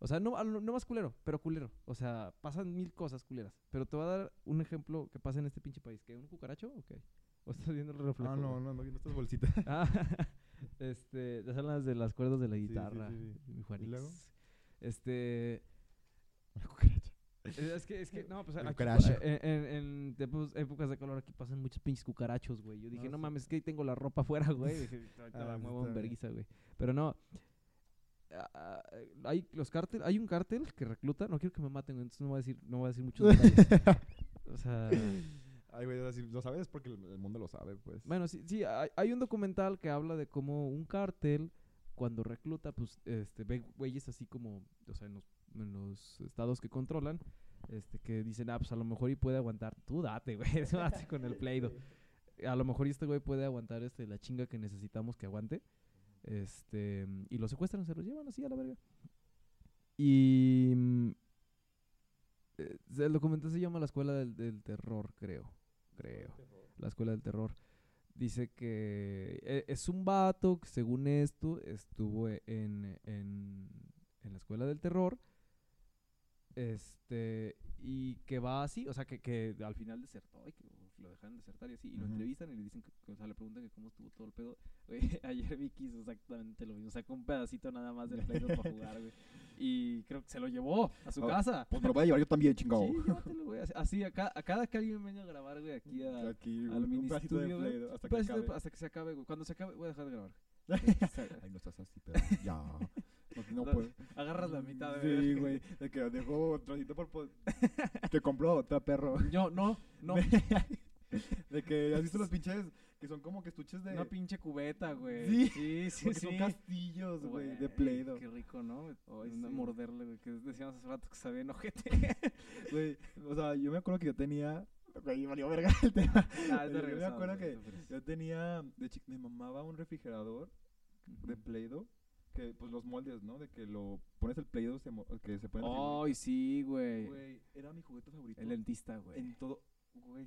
[SPEAKER 3] O sea, no, no, no más culero, pero culero. O sea, pasan mil cosas culeras. Pero te voy a dar un ejemplo que pasa en este pinche país. ¿Qué? ¿Un cucaracho o qué? ¿O estás viendo el reflejo?
[SPEAKER 4] Ah, no, no, no, viendo estas bolsitas.
[SPEAKER 3] Ah, este, ya son las de las cuerdas de la
[SPEAKER 4] sí,
[SPEAKER 3] guitarra.
[SPEAKER 4] sí, sí.
[SPEAKER 3] Mi Juanix.
[SPEAKER 4] luego?
[SPEAKER 3] Este,
[SPEAKER 4] Una cucaracha.
[SPEAKER 3] Es es que, es que, no, pues aquí,
[SPEAKER 4] cucaracho.
[SPEAKER 3] en, en, en épocas de calor aquí pasan muchos pinches cucarachos, güey. Yo dije, no
[SPEAKER 4] sí.
[SPEAKER 3] mames, es que ahí tengo la ropa afuera, güey. Dije, ahorita
[SPEAKER 4] Ah,
[SPEAKER 3] la muevo en verguiza, güey. Pero no. ah, ah, hay los cártel, hay un cártel que recluta, no quiero que me maten, entonces no voy a decir, no voy a decir muchos detalles. O sea,
[SPEAKER 4] Ay, güey, lo sabes es porque el, el mundo lo sabe, pues.
[SPEAKER 3] Bueno, sí, sí hay, hay un documental que habla de cómo un cártel, cuando recluta, pues, este, ve güeyes así como, o sea, en los, en los estados que controlan, este, que dicen, ah, pues a lo mejor y puede aguantar, tú date, güey, date con el pleido. A lo mejor este güey puede aguantar, este, la chinga que necesitamos que aguante, este, y lo secuestran, se los llevan así a la verga. Y mm, eh, el documental se llama La Escuela del, del Terror, creo, creo la escuela del terror. Dice que e- es un vato que según esto estuvo en, en, en la escuela del terror. Este, y que va así, o sea, que, que al final desertó y que lo dejan desertar y así. Y lo entrevistan y le dicen, que, o sea, le preguntan que cómo estuvo todo el pedo. Ayer Vicky hizo exactamente lo mismo. Sacó un pedacito nada más del Play para jugar, güey. Y creo que se lo llevó a su
[SPEAKER 2] Ah,
[SPEAKER 3] casa.
[SPEAKER 2] Pues me lo voy a llevar yo también, chingado.
[SPEAKER 3] Sí, llévatelo, güey. Así- a, ca- a cada que alguien venga a grabar, güey, aquí a,
[SPEAKER 2] Aquí,
[SPEAKER 3] al
[SPEAKER 2] un
[SPEAKER 3] mini estudio, güey.
[SPEAKER 2] Hasta acabe.
[SPEAKER 3] hasta que se acabe, güey. Cuando se acabe, voy a dejar de grabar.
[SPEAKER 2] Ay, no estás así, pero ya. No, puedo.
[SPEAKER 3] Agarras la mitad,
[SPEAKER 2] Sí,
[SPEAKER 3] güey.
[SPEAKER 2] güey. De que dejo un trocito por... po- Te compró otra, perro.
[SPEAKER 3] Yo, no, no.
[SPEAKER 2] De que has visto los pinches que son como que estuches de...
[SPEAKER 3] Una pinche cubeta, güey.
[SPEAKER 2] Sí.
[SPEAKER 3] sí, sí.
[SPEAKER 2] porque
[SPEAKER 3] sí.
[SPEAKER 2] son castillos, güey, de Play-Doh.
[SPEAKER 3] Qué rico, ¿no?
[SPEAKER 2] Ay, sí.
[SPEAKER 3] morderle, güey. Que decíamos hace rato que sabía enojete.
[SPEAKER 2] Güey, o sea, yo me acuerdo que yo tenía... Güey, valió verga el tema.
[SPEAKER 3] Ah, de
[SPEAKER 2] yo me acuerdo que yo tenía... De chico, me mamaba un refrigerador de Play-Doh. Que, pues, los moldes, ¿no? De que lo... Pones el Play-Doh se mo- que se pone...
[SPEAKER 3] Ay, sí, güey.
[SPEAKER 2] Güey, era mi juguete favorito.
[SPEAKER 3] El dentista, güey.
[SPEAKER 2] En todo... Güey,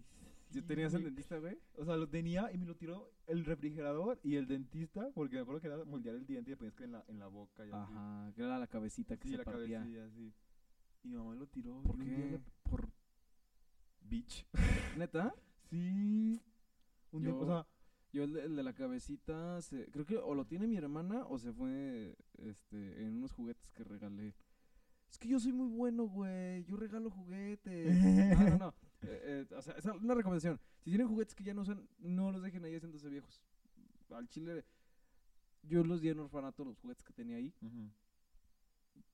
[SPEAKER 3] ¿Ya
[SPEAKER 2] sí,
[SPEAKER 3] tenías el dentista, güey?
[SPEAKER 2] O sea, lo tenía y me lo tiró el refrigerador y el dentista, porque me acuerdo que era moldear el diente y le ponías que en la, en la boca y así.
[SPEAKER 3] Ajá, que era la cabecita que
[SPEAKER 2] Sí,
[SPEAKER 3] se
[SPEAKER 2] la
[SPEAKER 3] partía.
[SPEAKER 2] cabecilla, sí. Y mi mamá lo tiró.
[SPEAKER 3] ¿Por
[SPEAKER 2] día
[SPEAKER 3] qué?
[SPEAKER 2] le- Por... Bitch.
[SPEAKER 3] ¿Neta?
[SPEAKER 2] sí. Un día,
[SPEAKER 3] Yo-
[SPEAKER 2] o sea,
[SPEAKER 3] Yo el de, el de la cabecita, se- creo que o lo tiene mi hermana o se fue este, en unos juguetes que regalé. Es que yo soy muy bueno, güey. Yo regalo juguetes. no, no, no. Eh, eh, o sea, es una recomendación. Si tienen juguetes que ya no usan, no los dejen ahí haciéndose viejos. Al chile, yo los di en orfanato los juguetes que tenía ahí.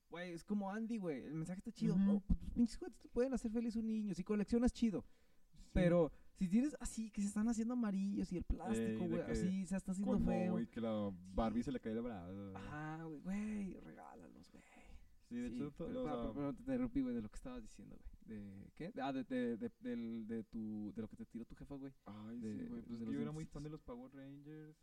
[SPEAKER 3] Güey, es como Andy, güey. El mensaje está chido. Oh, pues, tus pinches juguetes te pueden hacer feliz un niño. Si coleccionas, chido. Pero si tienes así, que se están haciendo amarillos y el plástico, güey, así se está haciendo
[SPEAKER 2] como,
[SPEAKER 3] feo.
[SPEAKER 2] güey, que la Barbie se le cae el brazo.
[SPEAKER 3] Ajá, güey, güey, regálalos, güey.
[SPEAKER 2] Sí, de hecho, to-
[SPEAKER 3] pero,
[SPEAKER 2] o sea,
[SPEAKER 3] pero te interrumpí, güey, de lo que estabas diciendo, güey. ¿De qué? Ah, de, de, de, tu, de lo que te tiró tu jefa, güey.
[SPEAKER 2] Ay,
[SPEAKER 3] de-
[SPEAKER 2] sí, güey. Pues yo era muy fan de los Power Rangers,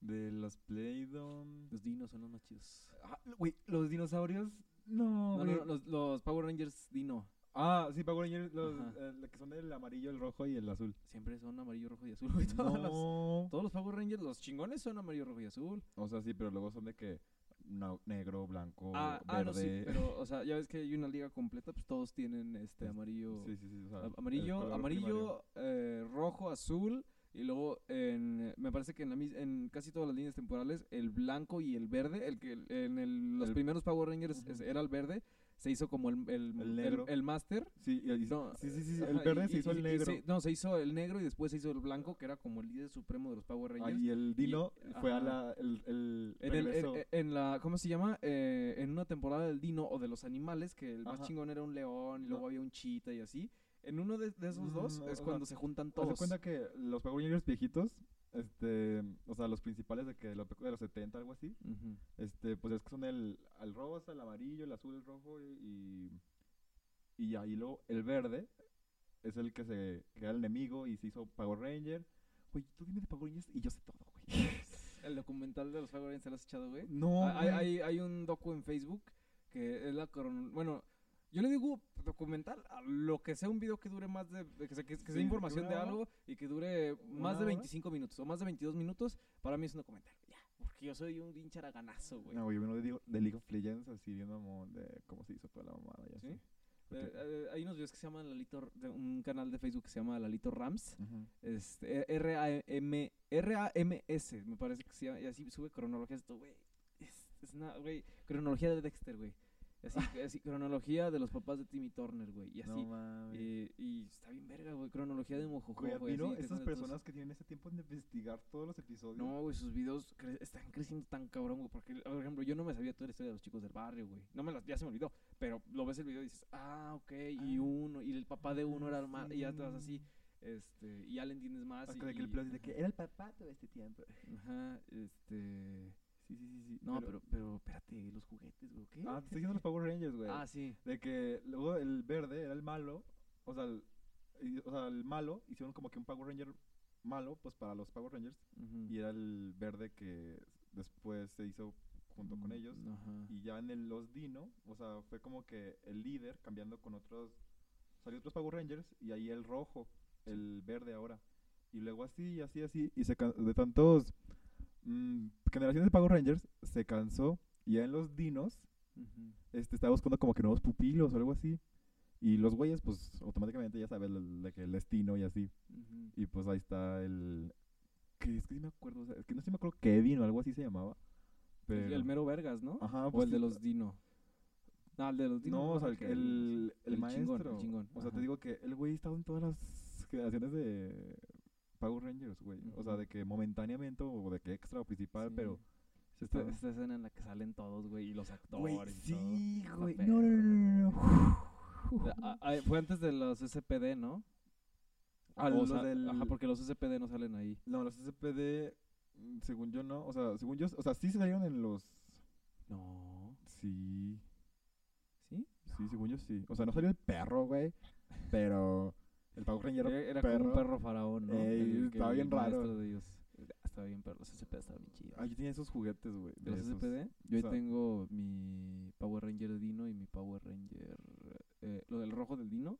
[SPEAKER 2] de los Play-Doh.
[SPEAKER 3] Los dinos son los más chidos.
[SPEAKER 2] Ah, Güey, los dinosaurios. No,
[SPEAKER 3] No, no, no, los, los Power Rangers dino.
[SPEAKER 2] Ah, sí, Power Rangers, los eh, los que son del amarillo, el rojo y el azul.
[SPEAKER 3] Siempre son amarillo, rojo y azul, güey. Todos, los,
[SPEAKER 2] No.
[SPEAKER 3] todos los Power Rangers, los chingones son amarillo, rojo y azul.
[SPEAKER 2] O sea, sí, pero luego son de que no- negro, blanco,
[SPEAKER 3] ah,
[SPEAKER 2] verde.
[SPEAKER 3] ah, no, sí, pero, o sea, ya ves que hay una liga completa, pues todos tienen este
[SPEAKER 2] Es-
[SPEAKER 3] amarillo.
[SPEAKER 2] Sí, sí, sí. o sea,
[SPEAKER 3] A-
[SPEAKER 2] el
[SPEAKER 3] amarillo, amarillo, eh, rojo, azul y luego en, me parece que en, la, mis- en casi todas las líneas temporales el blanco y el verde, el que en el- los
[SPEAKER 2] El-
[SPEAKER 3] primeros Power Rangers es- era el verde, se hizo como el el,
[SPEAKER 2] El negro.
[SPEAKER 3] el, máster.
[SPEAKER 2] Sí,
[SPEAKER 3] No,
[SPEAKER 2] sí, sí, sí,
[SPEAKER 3] ajá,
[SPEAKER 2] el verde
[SPEAKER 3] y-
[SPEAKER 2] se hizo
[SPEAKER 3] y-
[SPEAKER 2] el negro.
[SPEAKER 3] se- no, se hizo el negro y después se hizo el blanco, que era como el líder supremo de los Power
[SPEAKER 2] Ah,
[SPEAKER 3] Rangers.
[SPEAKER 2] y el Dino fue a la, el, el
[SPEAKER 3] En, el- en- la, ¿cómo se llama? Eh, en una temporada del Dino o de los animales, que el más
[SPEAKER 2] Ajá.
[SPEAKER 3] chingón era un león y luego había un chita y así. En uno de, de esos dos es cuando se juntan todos.
[SPEAKER 2] cuenta que los Power Rangers viejitos, este, o sea, los principales de que de los 70, algo así, este, pues es que son el, el rosa, el amarillo, el azul, el rojo y y ahí luego el verde es el que se que era el enemigo y se hizo Power Ranger güey, tú dime de Power Rangers y yo sé todo, güey.
[SPEAKER 3] El documental de los Power Rangers, ¿te lo has echado, güey?
[SPEAKER 2] No,
[SPEAKER 3] Ah, hay, hay, hay un docu en Facebook que es la coron... Bueno, yo le digo documental a lo que sea un video que dure más de... Que sea, que, que sea
[SPEAKER 2] Sí,
[SPEAKER 3] información de algo y que dure más de
[SPEAKER 2] hora?
[SPEAKER 3] 25 minutos o más de 22 minutos, para mí es un documental. Ya, porque yo soy un pinche araganazo, güey.
[SPEAKER 2] No, güey, yo vengo de, de League of Legends así viendo de cómo se hizo toda la mamada y así.
[SPEAKER 3] ¿Sí? Eh, eh, hay unos videos que se llaman Lalito... de un canal de Facebook que se llama Lalito Rams.
[SPEAKER 2] Ujú.
[SPEAKER 3] Este, R-A-M, R-A-M-S, me parece que se llama, y así sube cronología esto, güey. Es, es una, güey, cronología de Dexter, güey. Así, así, cronología de los papás de Timmy Turner, güey. Y así,
[SPEAKER 2] No mames.
[SPEAKER 3] eh, y está bien verga, güey, cronología de Mojojo,
[SPEAKER 2] Güey,
[SPEAKER 3] güey. así, todos-
[SPEAKER 2] personas que tienen ese tiempo de investigar todos los episodios.
[SPEAKER 3] No, güey, sus videos cre- están creciendo tan cabrón, güey. Porque, por ejemplo, yo no me sabía toda la historia de los chicos del barrio, güey. No me las, ya se me olvidó. Pero lo ves el video y dices, ah, ok. Y
[SPEAKER 2] Ah.
[SPEAKER 3] uno, y el papá de uno era el más. Y ya te vas así.
[SPEAKER 2] Sí.
[SPEAKER 3] Este, y ya le entiendes más.
[SPEAKER 2] Hasta
[SPEAKER 3] y,
[SPEAKER 2] de que el
[SPEAKER 3] y-
[SPEAKER 2] de que era el papá todo este tiempo.
[SPEAKER 3] Ajá, este.
[SPEAKER 2] Sí, sí, sí, sí.
[SPEAKER 3] No, pero, pero, espérate, los juguetes, güey, ¿qué?
[SPEAKER 2] Ah, te estoy diciendo los Power Rangers, güey.
[SPEAKER 3] Ah, sí.
[SPEAKER 2] De que luego el verde era el malo. O sea, el, y- o sea, el malo hicieron como que un Power Ranger malo, pues para los Power Rangers. Y era el verde que después se hizo junto con
[SPEAKER 3] Mm,
[SPEAKER 2] ellos.
[SPEAKER 3] Ajá.
[SPEAKER 2] Y ya en el, los Dino, o sea, fue como que el líder cambiando con otros. Salió otros Power Rangers y ahí el rojo, el verde ahora. Y luego así, así, así. Y se de tantos mm, generaciones de Power Rangers se cansó. Y ya en los Dinos
[SPEAKER 3] Ujú.
[SPEAKER 2] este, estaba buscando como que nuevos pupilos o algo así. Y los güeyes, pues automáticamente ya sabes el- de que el destino y así. Y pues ahí está el. Que es que sí me acuerdo, o sea, es que no sé si me acuerdo Kevin o algo así se llamaba.
[SPEAKER 3] El-
[SPEAKER 2] Pero...
[SPEAKER 3] El mero Vergas, ¿no?
[SPEAKER 2] Ajá,
[SPEAKER 3] o
[SPEAKER 2] pues
[SPEAKER 3] el de los Dino. No, el de los Dino.
[SPEAKER 2] No, o sea, el, el, el
[SPEAKER 3] el
[SPEAKER 2] maestro.
[SPEAKER 3] chingón, el chingón,
[SPEAKER 2] O sea,
[SPEAKER 3] ajá.
[SPEAKER 2] te digo que el güey estaba en todas las generaciones de Power Rangers, güey. O sea, de que momentáneamente o de que extra o principal,
[SPEAKER 3] Sí.
[SPEAKER 2] pero.
[SPEAKER 3] Esta, escena en la que salen todos, güey, y los actores.
[SPEAKER 2] Güey, sí, güey. No, no, no, no, no.
[SPEAKER 3] Ah, fue antes de los SPD, ¿no?
[SPEAKER 2] Ah,
[SPEAKER 3] O
[SPEAKER 2] los
[SPEAKER 3] sea,
[SPEAKER 2] del-
[SPEAKER 3] Ajá, porque los SPD no salen ahí.
[SPEAKER 2] No, los SPD, mm, según yo no. O sea, según yo, o sea, sí salieron en los.
[SPEAKER 3] No.
[SPEAKER 2] Sí,
[SPEAKER 3] ¿Sí?
[SPEAKER 2] sí, según yo sí. O sea, no salió el perro, güey. Pero el Power Ranger
[SPEAKER 3] Era,
[SPEAKER 2] era
[SPEAKER 3] como un
[SPEAKER 2] perro.
[SPEAKER 3] faraón, ¿no?
[SPEAKER 2] Ey,
[SPEAKER 3] El-
[SPEAKER 2] estaba bien raro.
[SPEAKER 3] de. Estaba bien perro. Los SPD estaban bien chidos.
[SPEAKER 2] Ah, yo tenía esos juguetes, güey.
[SPEAKER 3] ¿De
[SPEAKER 2] de
[SPEAKER 3] los
[SPEAKER 2] esos.
[SPEAKER 3] SPD? Yo
[SPEAKER 2] sea-
[SPEAKER 3] tengo mi Power Ranger Dino y mi Power Ranger... eh, lo del rojo del Dino,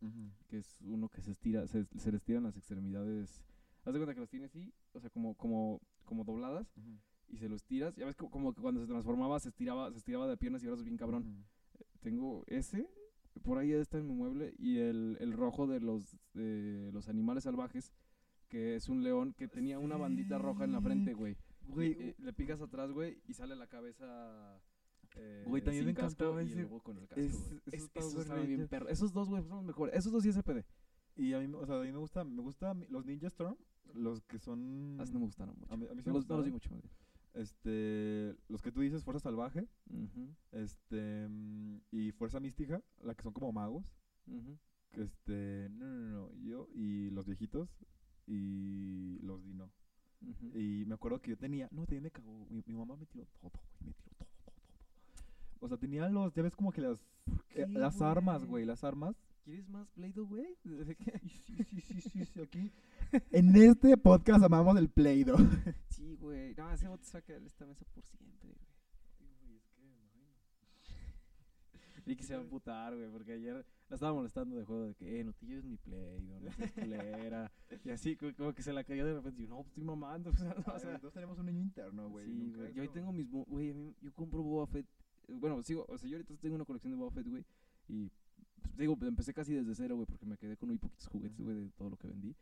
[SPEAKER 3] que es uno que se estira, se, se le estiran las extremidades. Haz de cuenta que los tiene así, o sea, como, como, como dobladas, y se los tiras. Ya ves co- como que cuando se transformaba se estiraba, se estiraba de piernas y brazos bien cabrón.
[SPEAKER 2] Ujú.
[SPEAKER 3] Tengo ese, por ahí está en mi mueble, y el, el rojo de los, de los animales salvajes, que es un león que tenía una bandita roja en la frente,
[SPEAKER 2] Sí.
[SPEAKER 3] güey.
[SPEAKER 2] Güey,
[SPEAKER 3] Y, eh, le picas atrás, güey, y sale la cabeza. eh,
[SPEAKER 2] Güey, también me encantaba
[SPEAKER 3] y el con el casco,
[SPEAKER 2] es-
[SPEAKER 3] Es- esos estaban bien perros. Esos dos, güey, son los mejores. Esos dos y SPD.
[SPEAKER 2] Y a mí, me- o sea, a mí me gusta, me gusta los Ninja Storm, los que son...
[SPEAKER 3] Así no me gustaron mucho.
[SPEAKER 2] A mí, a mí sí
[SPEAKER 3] no,
[SPEAKER 2] me
[SPEAKER 3] los, no los vi mucho. más bien.
[SPEAKER 2] Este, los que tú dices, Fuerza Salvaje, este, mm, y Fuerza Mística, la que son como magos,
[SPEAKER 3] ujú.
[SPEAKER 2] que este, no, no, no, yo y los viejitos y los Dino.
[SPEAKER 3] Ujú.
[SPEAKER 2] Y me acuerdo que yo tenía, no, también me cagó, mi, mi mamá me tiró todo, güey, me tiró todo, todo, todo. O sea, tenía los, ya ves como que las, eh, las armas,
[SPEAKER 3] güey?
[SPEAKER 2] las armas.
[SPEAKER 3] ¿Quieres más Play-Doh, güey?
[SPEAKER 2] Sí, sí, sí, sí, sí, aquí. En este podcast amamos el Play-Doh.
[SPEAKER 3] Sí, güey. No, ese bote se va a quedar en esta mesa por siempre, güey. Y que se va a putar, güey, porque ayer la estaba molestando de juego de que, eh, no te lleves mi play, no, no seas culera. y así, co- como que se la cayó de repente. Y yo, no, pues estoy mamando. O sea, no, o sea,
[SPEAKER 2] Nosotros tenemos un niño interno, güey.
[SPEAKER 3] sí, güey. Yo ahí tengo mis, güey, a mí- yo compro Boba Fett. Bueno, sigo, o sea, yo ahorita tengo una colección de Boba Fett, güey. Y, pues, digo, empecé casi desde cero, güey, porque me quedé con muy poquitos juguetes, güey, de todo lo que vendí.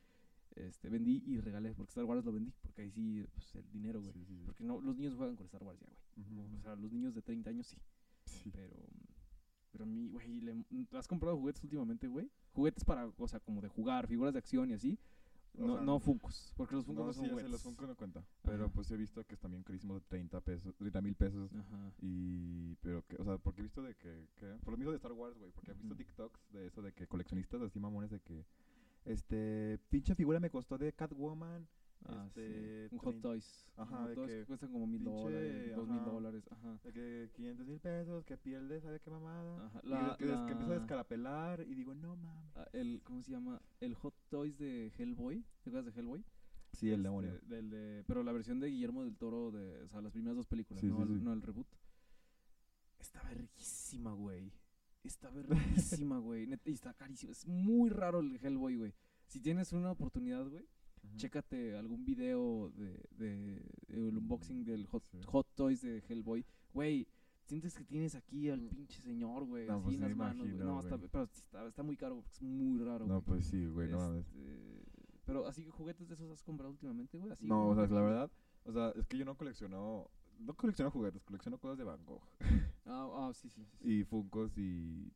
[SPEAKER 3] Este, vendí y regalé, porque Star Wars lo vendí, porque ahí sí, pues, el dinero, güey.
[SPEAKER 2] Sí, sí, sí.
[SPEAKER 3] Porque no, los niños juegan con Star Wars ya, güey. O sea, los niños de 30 años sí.
[SPEAKER 2] Sí.
[SPEAKER 3] Pero, pero a mí, güey, le- ¿has comprado juguetes últimamente, güey? Juguetes para, o sea, como de jugar, figuras de acción y así.
[SPEAKER 2] O
[SPEAKER 3] No,
[SPEAKER 2] sea,
[SPEAKER 3] no Funkos, porque los Funkos
[SPEAKER 2] No,
[SPEAKER 3] no,
[SPEAKER 2] sí,
[SPEAKER 3] son
[SPEAKER 2] sé,
[SPEAKER 3] juguetes.
[SPEAKER 2] los Funko no cuenta. Pero
[SPEAKER 3] Ajá.
[SPEAKER 2] pues he visto que están bien carísimos de 30 pesos, 30 mil pesos.
[SPEAKER 3] Ajá.
[SPEAKER 2] Y, pero que, o sea, porque he visto de que, que por lo mismo de Star Wars, güey, porque he visto. TikToks de eso, de que coleccionistas así mamones de que, este, pinche figura me costó de Catwoman,
[SPEAKER 3] Ah,
[SPEAKER 2] este,
[SPEAKER 3] sí. Un Hot Toys.
[SPEAKER 2] Ajá,
[SPEAKER 3] Un Hot
[SPEAKER 2] de
[SPEAKER 3] Toys
[SPEAKER 2] que
[SPEAKER 3] cuestan como mil dólares, dos mil dólares. Ajá.
[SPEAKER 2] de que 500 mil pesos, que pierde, ¿sabe qué mamada?
[SPEAKER 3] Ajá.
[SPEAKER 2] y
[SPEAKER 3] La-
[SPEAKER 2] que, des- que empiezo a
[SPEAKER 3] la-
[SPEAKER 2] descarapelar y digo, no mames.
[SPEAKER 3] ah, el, ¿Cómo se llama? El Hot Toys de Hellboy. ¿Te acuerdas de Hellboy?
[SPEAKER 2] Sí, el
[SPEAKER 3] este,
[SPEAKER 2] demonio.
[SPEAKER 3] del de- pero la versión de Guillermo del Toro, de, o sea, las primeras dos películas,
[SPEAKER 2] Sí,
[SPEAKER 3] no,
[SPEAKER 2] sí,
[SPEAKER 3] el,
[SPEAKER 2] sí.
[SPEAKER 3] no el reboot. Está verguísima, güey. Está verguísima, güey. Y está carísimo. Es muy raro el Hellboy, güey. Si tienes una oportunidad, güey, chécate algún video de, de, el unboxing del Hot,
[SPEAKER 2] Sí.
[SPEAKER 3] Hot Toys de Hellboy. Güey, sientes que tienes aquí al
[SPEAKER 2] Mm.
[SPEAKER 3] pinche señor, güey,
[SPEAKER 2] No,
[SPEAKER 3] así
[SPEAKER 2] pues
[SPEAKER 3] en las manos, güey. No, está, pero está, está muy caro, porque es muy raro,
[SPEAKER 2] No,
[SPEAKER 3] güey.
[SPEAKER 2] pues sí, güey, no mames.
[SPEAKER 3] Este, pero así juguetes de esos has comprado últimamente, güey, así.
[SPEAKER 2] No, o sea,
[SPEAKER 3] que-
[SPEAKER 2] la verdad, o sea, es que yo no colecciono, no colecciono juguetes, colecciono cosas de Van Gogh.
[SPEAKER 3] Ah, ah, sí, sí, sí. sí.
[SPEAKER 2] Y Funkos y,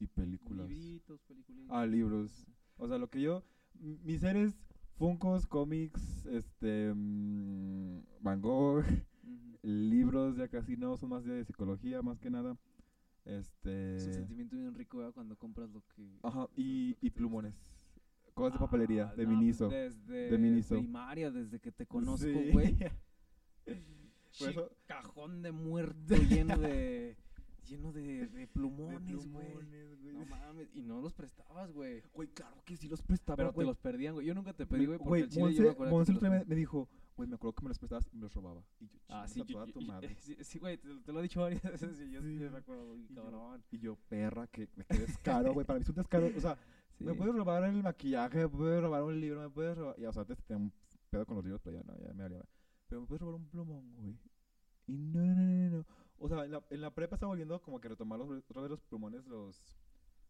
[SPEAKER 2] y películas.
[SPEAKER 3] Libritos, peliculitas.
[SPEAKER 2] Ah, libros. O sea, lo que yo, mis seres, Funkos, cómics, este, mm, Van Gogh, libros ya casi no, son más de psicología más que nada. Este,
[SPEAKER 3] Es un sentimiento bien rico. Cuando compras lo que...
[SPEAKER 2] ajá, y,
[SPEAKER 3] que
[SPEAKER 2] y plumones.
[SPEAKER 3] gusta.
[SPEAKER 2] Cosas de papelería,
[SPEAKER 3] Ah,
[SPEAKER 2] de
[SPEAKER 3] no,
[SPEAKER 2] Miniso.
[SPEAKER 3] Desde
[SPEAKER 2] de Miniso.
[SPEAKER 3] primaria, desde que te conozco,
[SPEAKER 2] Sí.
[SPEAKER 3] Güey.
[SPEAKER 2] Por eso-
[SPEAKER 3] cajón de muerto lleno de... lleno de, de plumones, güey. No mames, y no los prestabas, güey.
[SPEAKER 2] Güey, claro que sí los prestaba,
[SPEAKER 3] Pero te los perdían, güey. Yo nunca te pedí, güey, porque el chile yo me
[SPEAKER 2] Monse,
[SPEAKER 3] acuerdo que
[SPEAKER 2] Monse día me, dijo, güey, me acuerdo que me los prestabas y me los robaba. Y yo,
[SPEAKER 3] Ah,
[SPEAKER 2] "Chingas
[SPEAKER 3] sí, yo- yo-
[SPEAKER 2] tu
[SPEAKER 3] yo-
[SPEAKER 2] madre.
[SPEAKER 3] sí, güey, te, te lo he dicho varias veces y yo sí, me acuerdo,
[SPEAKER 2] Y yo-
[SPEAKER 3] cabrón.
[SPEAKER 2] Y yo, perra, que me quedes caro, güey. Para mí es un descaro. O sea,
[SPEAKER 3] Sí.
[SPEAKER 2] me puedes robar el maquillaje, me puedes robar un libro, me puedes robar. Y, o sea, antes tenía un pedo con los libros, pero ya no, ya me valía. Pero me puedes robar un plumón, güey. Y no, no, no, no. O sea, en la, en la prepa estaba volviendo como que retomar los, otra vez los plumones, los.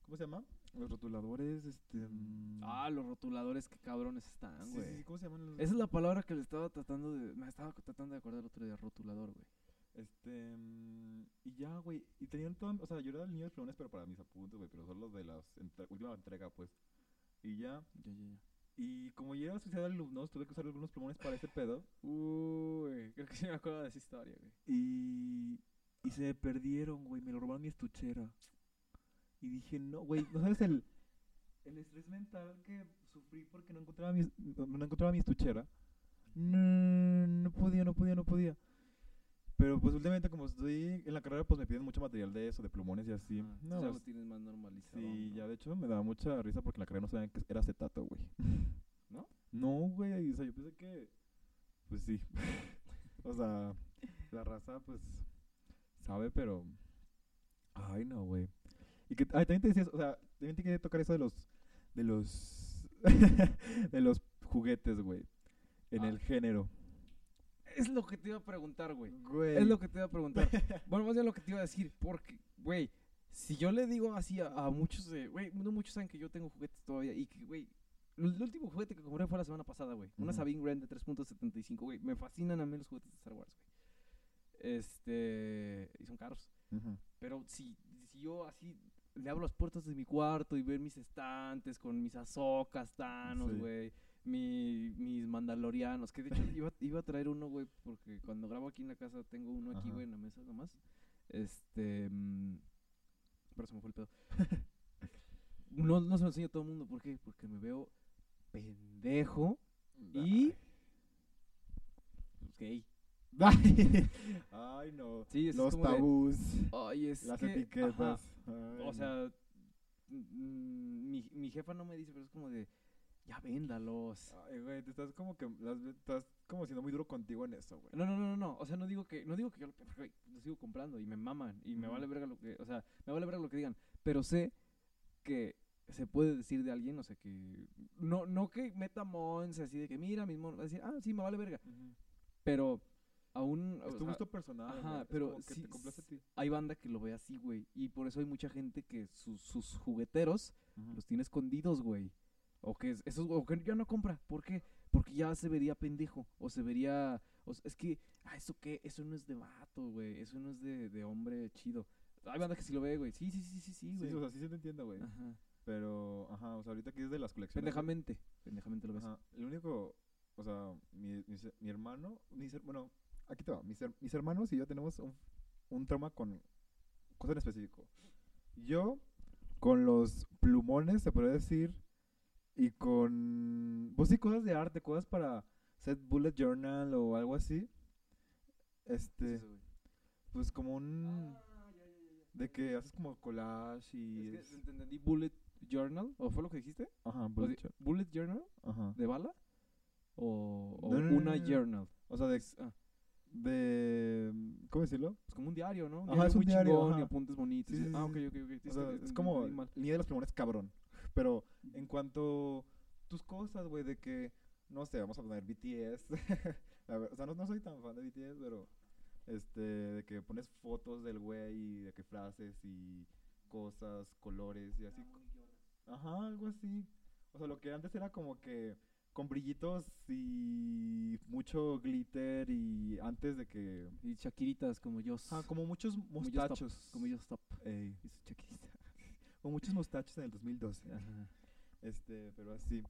[SPEAKER 2] ¿Cómo se llama? Los rotuladores, este. mm,
[SPEAKER 3] Ah, los rotuladores, qué cabrones están, güey.
[SPEAKER 2] sí, sí, ¿cómo se llaman los.?
[SPEAKER 3] Esa es la palabra que le estaba tratando de... Me estaba tratando de acordar el otro día, rotulador, güey.
[SPEAKER 2] Este. mm, y ya, güey. Y tenían todo. O sea, yo era el niño de plumones, pero para mis apuntes, güey. Pero son los de la última entrega, pues. Y ya.
[SPEAKER 3] Ya, ya, ya.
[SPEAKER 2] Como yo era asociado a alumnos, tuve que usar algunos plumones para ese pedo.
[SPEAKER 3] Uy, creo que sí me acuerdo de esa historia, güey.
[SPEAKER 2] Y. Y se me perdieron, güey. Me lo robaron mi estuchera. Y dije, no, güey. ¿No sabes el. El estrés mental que sufrí porque no encontraba mi, no, encontraba mi estuchera? No, no podía, no podía, no podía. Pero pues últimamente como estoy en la carrera pues me piden mucho material de eso, de plumones y así.
[SPEAKER 3] Ah,
[SPEAKER 2] no,
[SPEAKER 3] ya lo
[SPEAKER 2] pues,
[SPEAKER 3] tienes más normalizado.
[SPEAKER 2] sí,
[SPEAKER 3] ¿no?
[SPEAKER 2] ya de hecho me daba mucha risa porque en la carrera no sabían que era acetato, güey.
[SPEAKER 3] ¿No?
[SPEAKER 2] No, güey, o sea, yo pensé que pues sí. o sea, la raza pues sabe, pero ay, no, güey. Y que ay, también te decías, o sea, también te quería tocar eso de los de los de los juguetes, güey, en
[SPEAKER 3] Ah.
[SPEAKER 2] el género.
[SPEAKER 3] Es lo que te iba a preguntar,
[SPEAKER 2] güey.
[SPEAKER 3] Es lo que te iba a preguntar. bueno, más bien lo que te iba a decir, porque, güey, si yo le digo así a, a muchos, de- güey, no muchos saben que yo tengo juguetes todavía y que, güey, el último juguete que compré fue la semana pasada, güey. Una
[SPEAKER 2] Ujú.
[SPEAKER 3] Sabine Wren de 3.75, güey. Me fascinan a mí los juguetes de Star Wars, güey. Este, y son caros. Pero si, si yo así le abro las puertas de mi cuarto y ver mis estantes con mis azocas, tanos,
[SPEAKER 2] Sí.
[SPEAKER 3] güey, mi, mis mandalorianos, que de hecho iba, iba a traer uno, güey, porque cuando grabo aquí en la casa tengo uno aquí, güey, en la mesa nomás. Este, mm, pero se me fue el pedo. No, no se lo enseño a todo el mundo, ¿por qué? Porque me veo pendejo y gay.
[SPEAKER 2] Ay, no.
[SPEAKER 3] Sí, es
[SPEAKER 2] Los
[SPEAKER 3] de-
[SPEAKER 2] tabús,
[SPEAKER 3] Ay, es
[SPEAKER 2] las
[SPEAKER 3] que,
[SPEAKER 2] etiquetas. Ay,
[SPEAKER 3] O sea, mm, mi, mi jefa no me dice, pero es como de, ya véndalos.
[SPEAKER 2] Ay, güey, te estás como que las estás como siendo muy duro contigo en eso, güey.
[SPEAKER 3] No, no, no, no, no, o sea, no digo que, no digo que yo lo, güey, lo sigo comprando y me maman y me vale verga lo que, o sea, me vale verga lo que digan, pero sé que se puede decir de alguien, o sea, que, no, no que meta mons así de que, mira, mis decir, ah, sí, me vale verga, pero aún,
[SPEAKER 2] Es tu
[SPEAKER 3] sea,
[SPEAKER 2] gusto personal,
[SPEAKER 3] ajá, pero sí
[SPEAKER 2] te
[SPEAKER 3] hay banda que lo ve así, güey, y por eso hay mucha gente que sus, sus jugueteros los tiene escondidos, güey. O que es- esos, o que ya no compra. ¿Por qué? Porque ya se vería pendejo. O se vería. o es que, ah, ¿eso qué? Eso no es de vato, güey. Eso no es de, de hombre chido. Hay banda que sí lo ve, güey. Sí, sí, sí, sí, sí,
[SPEAKER 2] Sí,
[SPEAKER 3] güey.
[SPEAKER 2] o sea, sí se te entiende, güey.
[SPEAKER 3] Ajá.
[SPEAKER 2] Pero, ajá, o sea, ahorita que es de las colecciones.
[SPEAKER 3] Pendejamente. Pendejamente lo ves.
[SPEAKER 2] Ajá, el único, o sea, mi, mi, mi hermano, mis her- bueno, aquí te va, mis, her- mis hermanos y yo tenemos un, un trauma con cosas en específico. Yo, con los plumones, se podría decir, y con, pues sí, cosas de arte, cosas para set bullet journal o algo así.
[SPEAKER 3] ¿Qué es
[SPEAKER 2] Este, pues como un,
[SPEAKER 3] Ah, ya, ya, ya, ya.
[SPEAKER 2] de que haces como collage y...
[SPEAKER 3] Es que
[SPEAKER 2] es-
[SPEAKER 3] te entendí Bullet Journal. ¿O fue lo que dijiste?
[SPEAKER 2] ajá, bullet journal,
[SPEAKER 3] Bullet Journal
[SPEAKER 2] ajá.
[SPEAKER 3] de bala. o, o
[SPEAKER 2] No, no, no,
[SPEAKER 3] una
[SPEAKER 2] no,
[SPEAKER 3] journal.
[SPEAKER 2] O sea, de,
[SPEAKER 3] Es, ah,
[SPEAKER 2] de ¿cómo decirlo?
[SPEAKER 3] pues como un diario, ¿no? Un
[SPEAKER 2] Ajá,
[SPEAKER 3] diario
[SPEAKER 2] es un
[SPEAKER 3] muy
[SPEAKER 2] diario,
[SPEAKER 3] chingón y
[SPEAKER 2] ajá.
[SPEAKER 3] apuntes bonitos.
[SPEAKER 2] Sí,
[SPEAKER 3] y-
[SPEAKER 2] sí,
[SPEAKER 3] ah,
[SPEAKER 2] sí.
[SPEAKER 3] ok, ok, ok.
[SPEAKER 2] O
[SPEAKER 3] Es
[SPEAKER 2] sea, es como niño de los plumones cabrón. Pero en cuanto tus cosas, güey, de que, no sé, vamos a poner BTS. O sea, no, no soy tan fan de BTS, pero este, de que pones fotos del güey y de que frases y cosas, colores y así. Ajá, algo así. O sea, lo que antes era como que con brillitos y mucho glitter y antes de que...
[SPEAKER 3] Y Shakiritas como yo.
[SPEAKER 2] Ah, como muchos mostachos.
[SPEAKER 3] Como yo stop.
[SPEAKER 2] Ey,
[SPEAKER 3] Y su Shakirita.
[SPEAKER 2] con muchos mostachos en el 2012.
[SPEAKER 3] Ajá.
[SPEAKER 2] Este, pero así.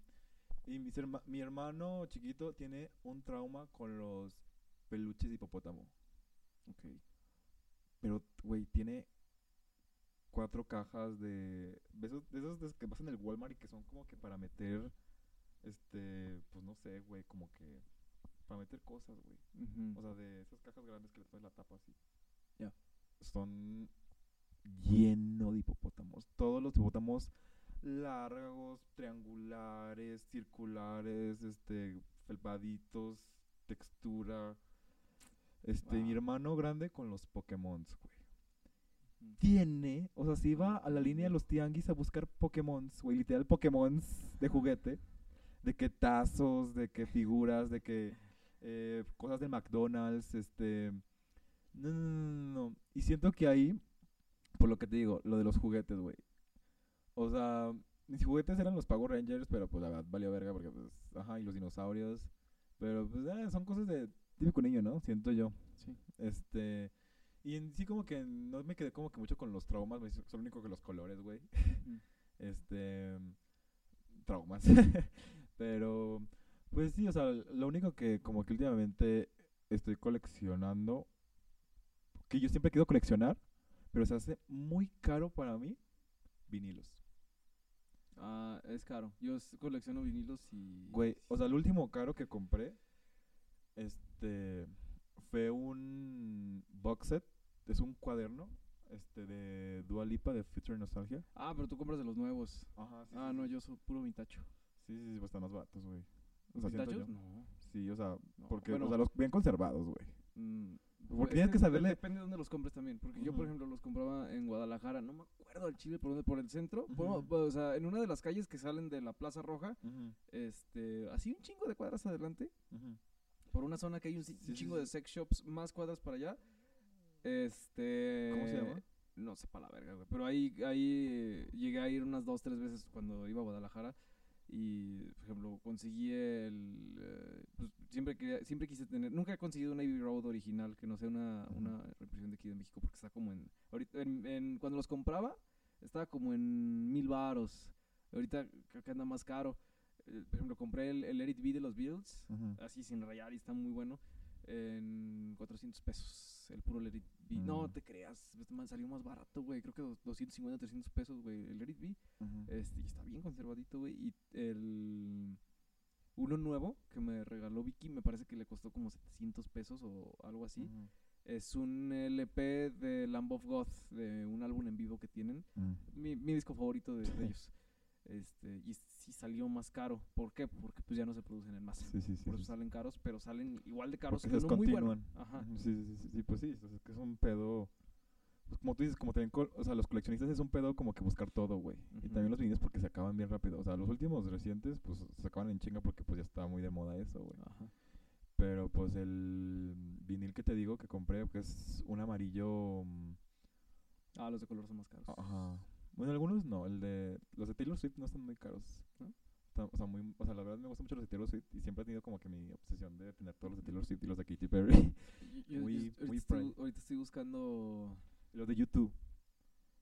[SPEAKER 2] Y mis herma- mi hermano chiquito tiene un trauma con los peluches de hipopótamo.
[SPEAKER 3] Ok.
[SPEAKER 2] Pero, güey, tiene cuatro cajas de... De esos, de esos que vas en el Walmart y que son como que para meter... Este, pues no sé, güey, como que... Para meter cosas, güey. O sea, de esas cajas grandes que le pones la tapa así.
[SPEAKER 3] Ya.
[SPEAKER 2] Son lleno de hipopótamos. Todos los hipopótamos largos, triangulares, circulares, este, felpaditos, textura. Este, mi hermano grande con los Pokémon, güey. Tiene, o sea, si iba a la línea de los tianguis a buscar Pokémon, güey, literal Pokémon de juguete, de que tazos, de que figuras, de que eh, cosas de McDonald's, este... No, no, no, no, no. Y siento que ahí, por lo que te digo, lo de los juguetes, güey. O sea, mis juguetes eran los Power Rangers, pero pues la verdad valió verga porque pues, ajá, y los dinosaurios. Pero pues eh, son cosas de típico niño, ¿no? Siento yo.
[SPEAKER 3] Sí.
[SPEAKER 2] Este... Y en sí como que no me quedé como que mucho con los traumas, me hizo- solo único que los colores, güey. Este... Traumas. Pero... Pues sí, o sea, lo único que como que últimamente estoy coleccionando, que yo siempre quiero coleccionar, pero se hace muy caro para mí, vinilos.
[SPEAKER 3] Ah, es caro. Yo colecciono vinilos y.
[SPEAKER 2] Güey, o sea, el último caro que compré, este, fue un box set, es un cuaderno, este, de Dua Lipa de Future Nostalgia.
[SPEAKER 3] Ah, pero tú compras de los nuevos.
[SPEAKER 2] Ajá, sí.
[SPEAKER 3] Ah, no, yo soy puro vintacho.
[SPEAKER 2] Sí, sí, sí, pues están más baratos, güey. O sea.
[SPEAKER 3] No.
[SPEAKER 2] Sí, o sea,
[SPEAKER 3] No,
[SPEAKER 2] porque,
[SPEAKER 3] bueno.
[SPEAKER 2] o sea, los bien conservados, güey.
[SPEAKER 3] Mm,
[SPEAKER 2] Porque
[SPEAKER 3] es
[SPEAKER 2] tienes que saberle-
[SPEAKER 3] Depende de dónde los compres también. Porque yo, por ejemplo, los compraba en Guadalajara. No me acuerdo al Chile por dónde, por el centro. por- o sea, en una de las calles que salen de la Plaza Roja. Este, así un chingo de cuadras adelante. Por una zona que hay un, chingo de sex shops más cuadras para allá. Este.
[SPEAKER 2] ¿Cómo se llama?
[SPEAKER 3] No sé para la verga, güey. Pero ahí, ahí eh, llegué a ir unas dos, tres veces cuando iba a Guadalajara. Y, por ejemplo, conseguí el. eh, pues, siempre, quería, siempre quise tener. Nunca he conseguido un Abbey Road original, que no sea una, una reimpresión de aquí de México, porque está como en. Ahorita, en, en- cuando los compraba, estaba como en mil varos. Ahorita creo que anda más caro. Eh, por ejemplo, compré el, el It Be de los Beatles, así sin rayar y está muy bueno, en 400 pesos. El puro Let It Be. No
[SPEAKER 2] Mm.
[SPEAKER 3] te creas, este man salió más barato, güey. Creo que dos- 250, 300 pesos, güey. El Let It Be. Este, y está bien conservadito, güey. Y el. Uno nuevo que me regaló Vicky, me parece que le costó como 700 pesos o algo así. Es un LP de Lamb of God, de un álbum en vivo que tienen. Mi, mi disco favorito de, de ellos. Este, y sí salió más caro. ¿Por qué? Porque pues ya no se producen en masa.
[SPEAKER 2] Sí, sí, sí.
[SPEAKER 3] Por eso salen caros, pero salen igual de caros
[SPEAKER 2] Porque
[SPEAKER 3] que uno muy bueno. Ajá.
[SPEAKER 2] Sí, sí, sí, sí, pues sí, es que es un pedo. Pues como tú dices, como también, o sea, los coleccionistas es un pedo como que buscar todo, güey. Y también los vinilos porque se acaban bien rápido. O sea, los últimos recientes, pues se acaban en chinga porque pues ya está muy de moda eso, güey. Pero pues el vinil que te digo que compré, que es un amarillo. mm,
[SPEAKER 3] Ah, los de color son más caros.
[SPEAKER 2] Ajá. Bueno, algunos no. El de. Los de Taylor Swift no están muy caros.
[SPEAKER 3] ¿No?
[SPEAKER 2] O sea, muy, o sea, la verdad me gustan mucho los de Taylor Swift y siempre he tenido como que mi obsesión de tener todos los de Taylor Swift y los de Katy Perry.
[SPEAKER 3] Yo- yo- yo
[SPEAKER 2] muy-
[SPEAKER 3] ahorita
[SPEAKER 2] muy
[SPEAKER 3] estoy, ahorita estoy buscando.
[SPEAKER 2] los de YouTube.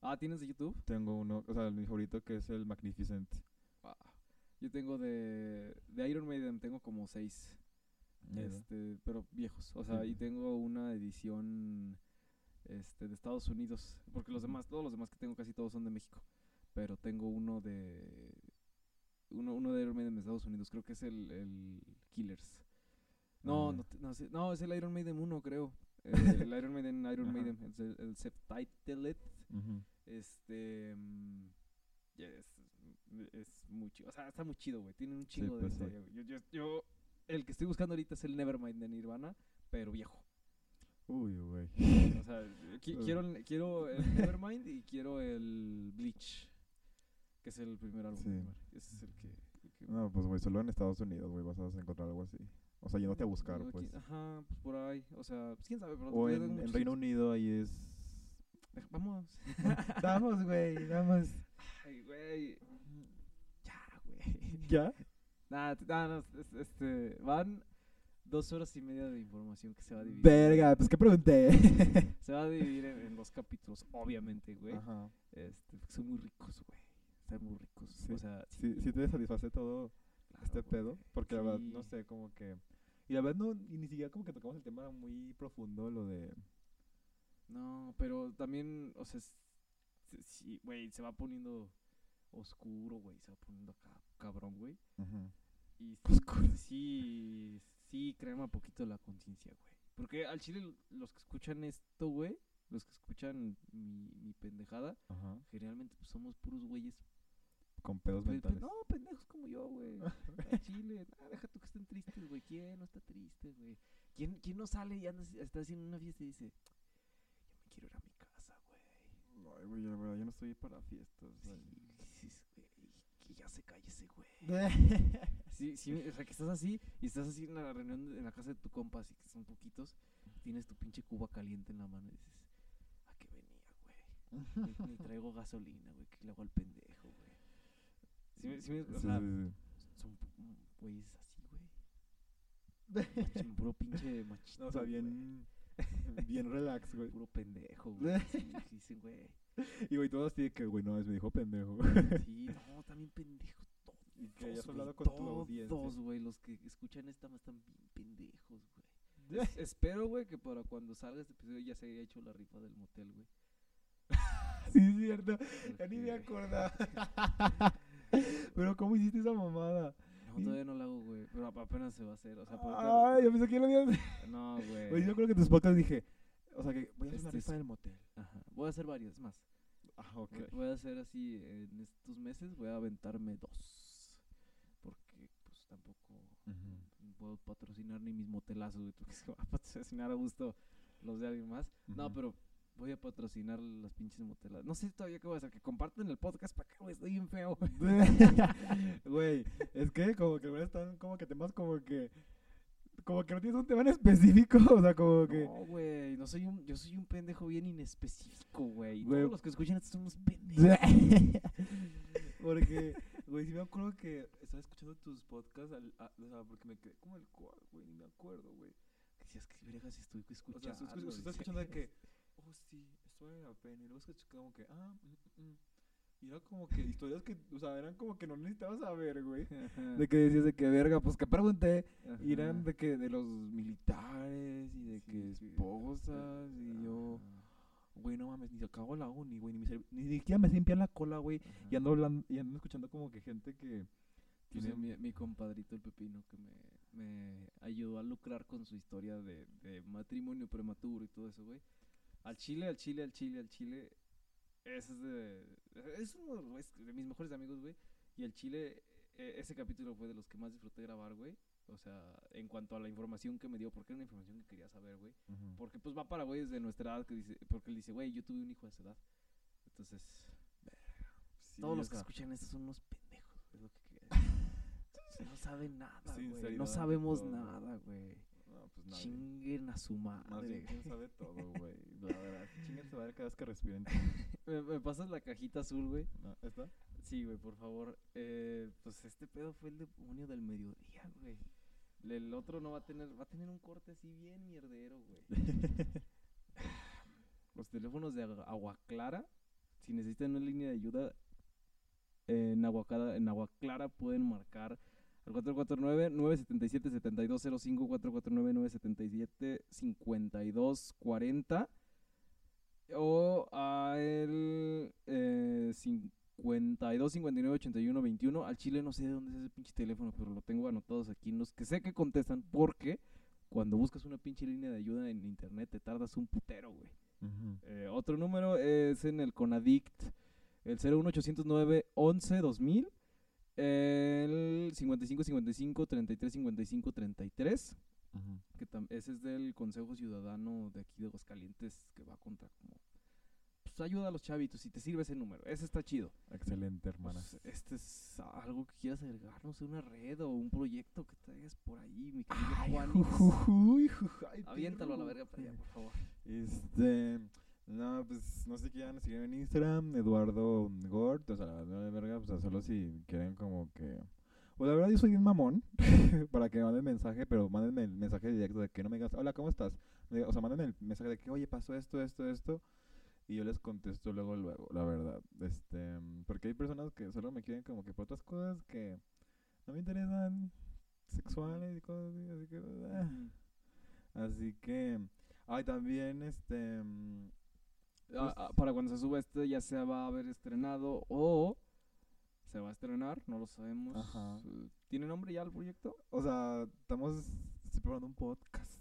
[SPEAKER 3] Ah, ¿tienes de YouTube?
[SPEAKER 2] Tengo uno, o sea, mi favorito que es el Magnificent.
[SPEAKER 3] Ah, yo tengo de, de Iron Maiden, tengo como seis. Este, pero viejos. O sea,
[SPEAKER 2] Sí.
[SPEAKER 3] y tengo una edición este, de Estados Unidos. Porque los demás, todos los demás que tengo casi todos son de México. Pero tengo uno de. Uno, uno de Iron Maiden de Estados Unidos. Creo que es el, el Killers. No,
[SPEAKER 2] Ah.
[SPEAKER 3] no, no, no, es el Iron Maiden 1, creo. Eh, el Iron Maiden, Iron. Maiden. Es el, el Subtitled.
[SPEAKER 2] Ujú.
[SPEAKER 3] Este. mm, ya es, muy chido. O sea, está muy chido, güey. Tiene un chingo de
[SPEAKER 2] pues
[SPEAKER 3] historia. Yo, yo, yo el que estoy buscando ahorita es el Nevermind de Nirvana, pero viejo.
[SPEAKER 2] Uy, güey.
[SPEAKER 3] O sea, qui- quiero, el- quiero el Nevermind y quiero el Bleach, que es el primer álbum.
[SPEAKER 2] Sí.
[SPEAKER 3] Ese es el que... el que-
[SPEAKER 2] No, pues, güey, solo en Estados Unidos, güey, vas a encontrar algo así. O sea, yéndote a buscar,
[SPEAKER 3] No,
[SPEAKER 2] pues.
[SPEAKER 3] Ajá, pues por ahí. O sea, pues quién sabe, pero
[SPEAKER 2] O en, en Reino Unido ahí es...
[SPEAKER 3] Vamos.
[SPEAKER 2] vamos, güey, vamos.
[SPEAKER 3] Ay, güey. Ya, güey.
[SPEAKER 2] ¿Ya?
[SPEAKER 3] Nada, t- nada, no, es- este, van dos horas y media de información que se va a dividir.
[SPEAKER 2] Verga, pues, ¿qué pregunté?
[SPEAKER 3] Se va a dividir en, en dos capítulos, obviamente, güey.
[SPEAKER 2] Ajá.
[SPEAKER 3] Este, son muy ricos, güey. Están muy ricos.
[SPEAKER 2] Sí,
[SPEAKER 3] O sea,
[SPEAKER 2] Sí, sí te satisface todo
[SPEAKER 3] claro,
[SPEAKER 2] este
[SPEAKER 3] güey.
[SPEAKER 2] pedo. Porque la verdad, no sé, como que... Y la verdad, no, y ni siquiera como que tocamos el tema muy profundo, lo de...
[SPEAKER 3] No, pero también, o sea, sí, güey, se va poniendo oscuro, güey. Se va poniendo acá cabrón, güey. Y sí, sí, sí crema un poquito la conciencia, güey. Porque al chile los que escuchan esto, güey, los que escuchan mi, mi pendejada,
[SPEAKER 2] Ajá.
[SPEAKER 3] generalmente pues, somos puros güeyes.
[SPEAKER 2] Con pedos
[SPEAKER 3] pe- pe-
[SPEAKER 2] mentales.
[SPEAKER 3] no, pendejos como yo, güey. Al chile, ah, deja tú que estén tristes, güey. ¿Quién no está triste, güey? ¿Quién, ¿Quién no sale y anda, está haciendo una fiesta y dice, ya me quiero ir a mi casa, güey?
[SPEAKER 2] Ay, güey, la verdad, yo no estoy para fiestas.
[SPEAKER 3] Sí,
[SPEAKER 2] güey.
[SPEAKER 3] güey, que ya se calle ese güey. Sí, sí, o sea, que estás así y estás así en la reunión de- en la casa de tu compa, así que son poquitos, tienes tu pinche cuba caliente en la mano y dices, ¿a qué venía, güey? Ni, ni traigo gasolina, güey, que le hago al pendejo, güey. Sí, sí o sea, son mm, güeyes así, güey. Mach- Puro pinche machito,
[SPEAKER 2] No, o sea,
[SPEAKER 3] güey,
[SPEAKER 2] bien... relax, güey.
[SPEAKER 3] Puro pendejo, güey. Sí, güey.
[SPEAKER 2] Y, güey, todo así de que, güey, no, es me dijo pendejo.
[SPEAKER 3] Sí, no, también pendejo. Todos,
[SPEAKER 2] Y que hayas hablado con tu
[SPEAKER 3] todos, güey, los que escuchan esta están bien pendejos, güey. Es- espero, güey, que para cuando salga este episodio ya se haya hecho la rifa del motel, güey.
[SPEAKER 2] sí, es cierto. Ya ni me
[SPEAKER 3] Porque-
[SPEAKER 2] acordaba. Pero, ¿cómo hiciste esa mamada?
[SPEAKER 3] No, todavía no la hago, güey, pero ap- apenas se va a hacer, o sea,
[SPEAKER 2] Ay, yo pensé que lo habías...
[SPEAKER 3] no, güey.
[SPEAKER 2] Güey, yo creo que en tus podcasts dije... O sea, que voy a hacer una
[SPEAKER 3] Este es-
[SPEAKER 2] rifa del motel.
[SPEAKER 3] Ajá. Voy a hacer varias, más.
[SPEAKER 2] Ah, ok.
[SPEAKER 3] Voy- a hacer así en estos meses, voy a aventarme dos. Porque, pues, tampoco no puedo patrocinar ni mis motelazos, güey, porque se va a patrocinar a gusto los de alguien más. No, pero voy a patrocinar las pinches motelas. No sé todavía qué voy a hacer, que comparten el podcast para que, güey, estoy bien feo.
[SPEAKER 2] Güey, es que como que están como que temas como que... Como que no tienes un tema en específico, o sea, como que...
[SPEAKER 3] No, güey, no soy un, yo soy un pendejo bien inespecífico, güey. Todos los que escuchan esto son unos pendejos.
[SPEAKER 2] Porque, güey, sí me acuerdo que estaba escuchando tus podcasts, al- a- o sea, porque me quedé como el cual, güey, ni me acuerdo, güey.
[SPEAKER 3] Que decías que vergas estoy
[SPEAKER 2] O
[SPEAKER 3] escuchando.
[SPEAKER 2] sea, estás escuchando, estás escuchando de que, oh, sí, esto vale la pena. Y luego escuché como que, ah, mm, mm, mm. Y era como que historias que, o sea, eran como que no necesitabas saber, güey. De que decías de que verga, pues que pregunté. Y eran de que de los militares y de que
[SPEAKER 3] Sí, que-
[SPEAKER 2] esposas. Y yo,
[SPEAKER 3] Ajá,
[SPEAKER 2] güey, no mames, ni se acabó la uni, güey. Ni, me ni siquiera me limpian la cola, güey. Y
[SPEAKER 3] ajá.
[SPEAKER 2] ando hablando, y ando escuchando como que gente que
[SPEAKER 3] Pues
[SPEAKER 2] tiene
[SPEAKER 3] mi, mi compadrito el Pepino que me, me ayudó a lucrar con su historia de, de matrimonio prematuro y todo eso, güey. Al chile, al chile, al chile, al chile. Ese es de, es uno de mis mejores amigos, güey. Y al chile, eh, ese capítulo fue de los que más disfruté grabar, güey. O sea, en cuanto a la información que me dio, porque era una información que quería saber, güey. Porque pues va para güeyes de nuestra edad que dice, porque él dice, güey, yo tuve un hijo de esa edad. Entonces,
[SPEAKER 2] Sí,
[SPEAKER 3] todos los que escuchan esto son unos pendejos, es lo que quería decir. No saben nada, güey. No sabemos nada, güey.
[SPEAKER 2] No, pues nadie.
[SPEAKER 3] Chinguen a su
[SPEAKER 2] Más
[SPEAKER 3] madre.
[SPEAKER 2] bien, quién sabe todo, güey. La verdad, chinguen su madre cada vez que respiren.
[SPEAKER 3] ¿Me, me pasas la cajita azul, güey?
[SPEAKER 2] No, ¿Esta?
[SPEAKER 3] Sí, güey, por favor. Eh, pues este pedo fue el demonio del mediodía, güey. El otro no va a tener, va a tener un corte así bien mierdero, güey. Los teléfonos de Agua- Clara, si necesitan una línea de ayuda en Agua, en Agua Clara pueden marcar al 449-977-7205, 449-977-5240 o a el eh, 52 59 81 21 al chile no sé de dónde es ese pinche teléfono pero lo tengo anotados aquí en los que sé que contestan porque cuando buscas una pinche línea de ayuda en internet te tardas un putero güey.
[SPEAKER 2] Ujú.
[SPEAKER 3] Eh, otro número es en el Conadict el 01809 11 2000 el 55 55 33 55 33, que tam- ese es del Consejo Ciudadano de aquí de Aguascalientes que va contra como pues ayuda a los chavitos y te sirve ese número. Ese está chido.
[SPEAKER 2] Excelente, hermanas.
[SPEAKER 3] Pues, este es algo que quieras agregar, no sé, una red o un proyecto que traigas por ahí, mi querido
[SPEAKER 2] ay,
[SPEAKER 3] Aviéntalo a la verga para allá, por favor.
[SPEAKER 2] Este, no, pues no sé qué quieran seguir en Instagram, Eduardo Gort, o sea, no de verga, pues solo si quieren como que... Pues la verdad yo soy un mamón para que me manden mensaje, pero mándenme el mensaje directo de que no me digas, hola, ¿cómo estás? O sea, mándenme el mensaje de que, oye, pasó esto, esto, esto, y yo les contesto luego, luego, la verdad. Este, porque hay personas que solo me quieren como que por otras cosas que no me interesan, sexuales y cosas así, así que... ah. Así que, ay, también, este,
[SPEAKER 3] para cuando se suba este ya se va a haber estrenado o se va a estrenar, no lo sabemos.
[SPEAKER 2] Ajá.
[SPEAKER 3] ¿Tiene nombre ya el proyecto?
[SPEAKER 2] o sea, estamos preparando un podcast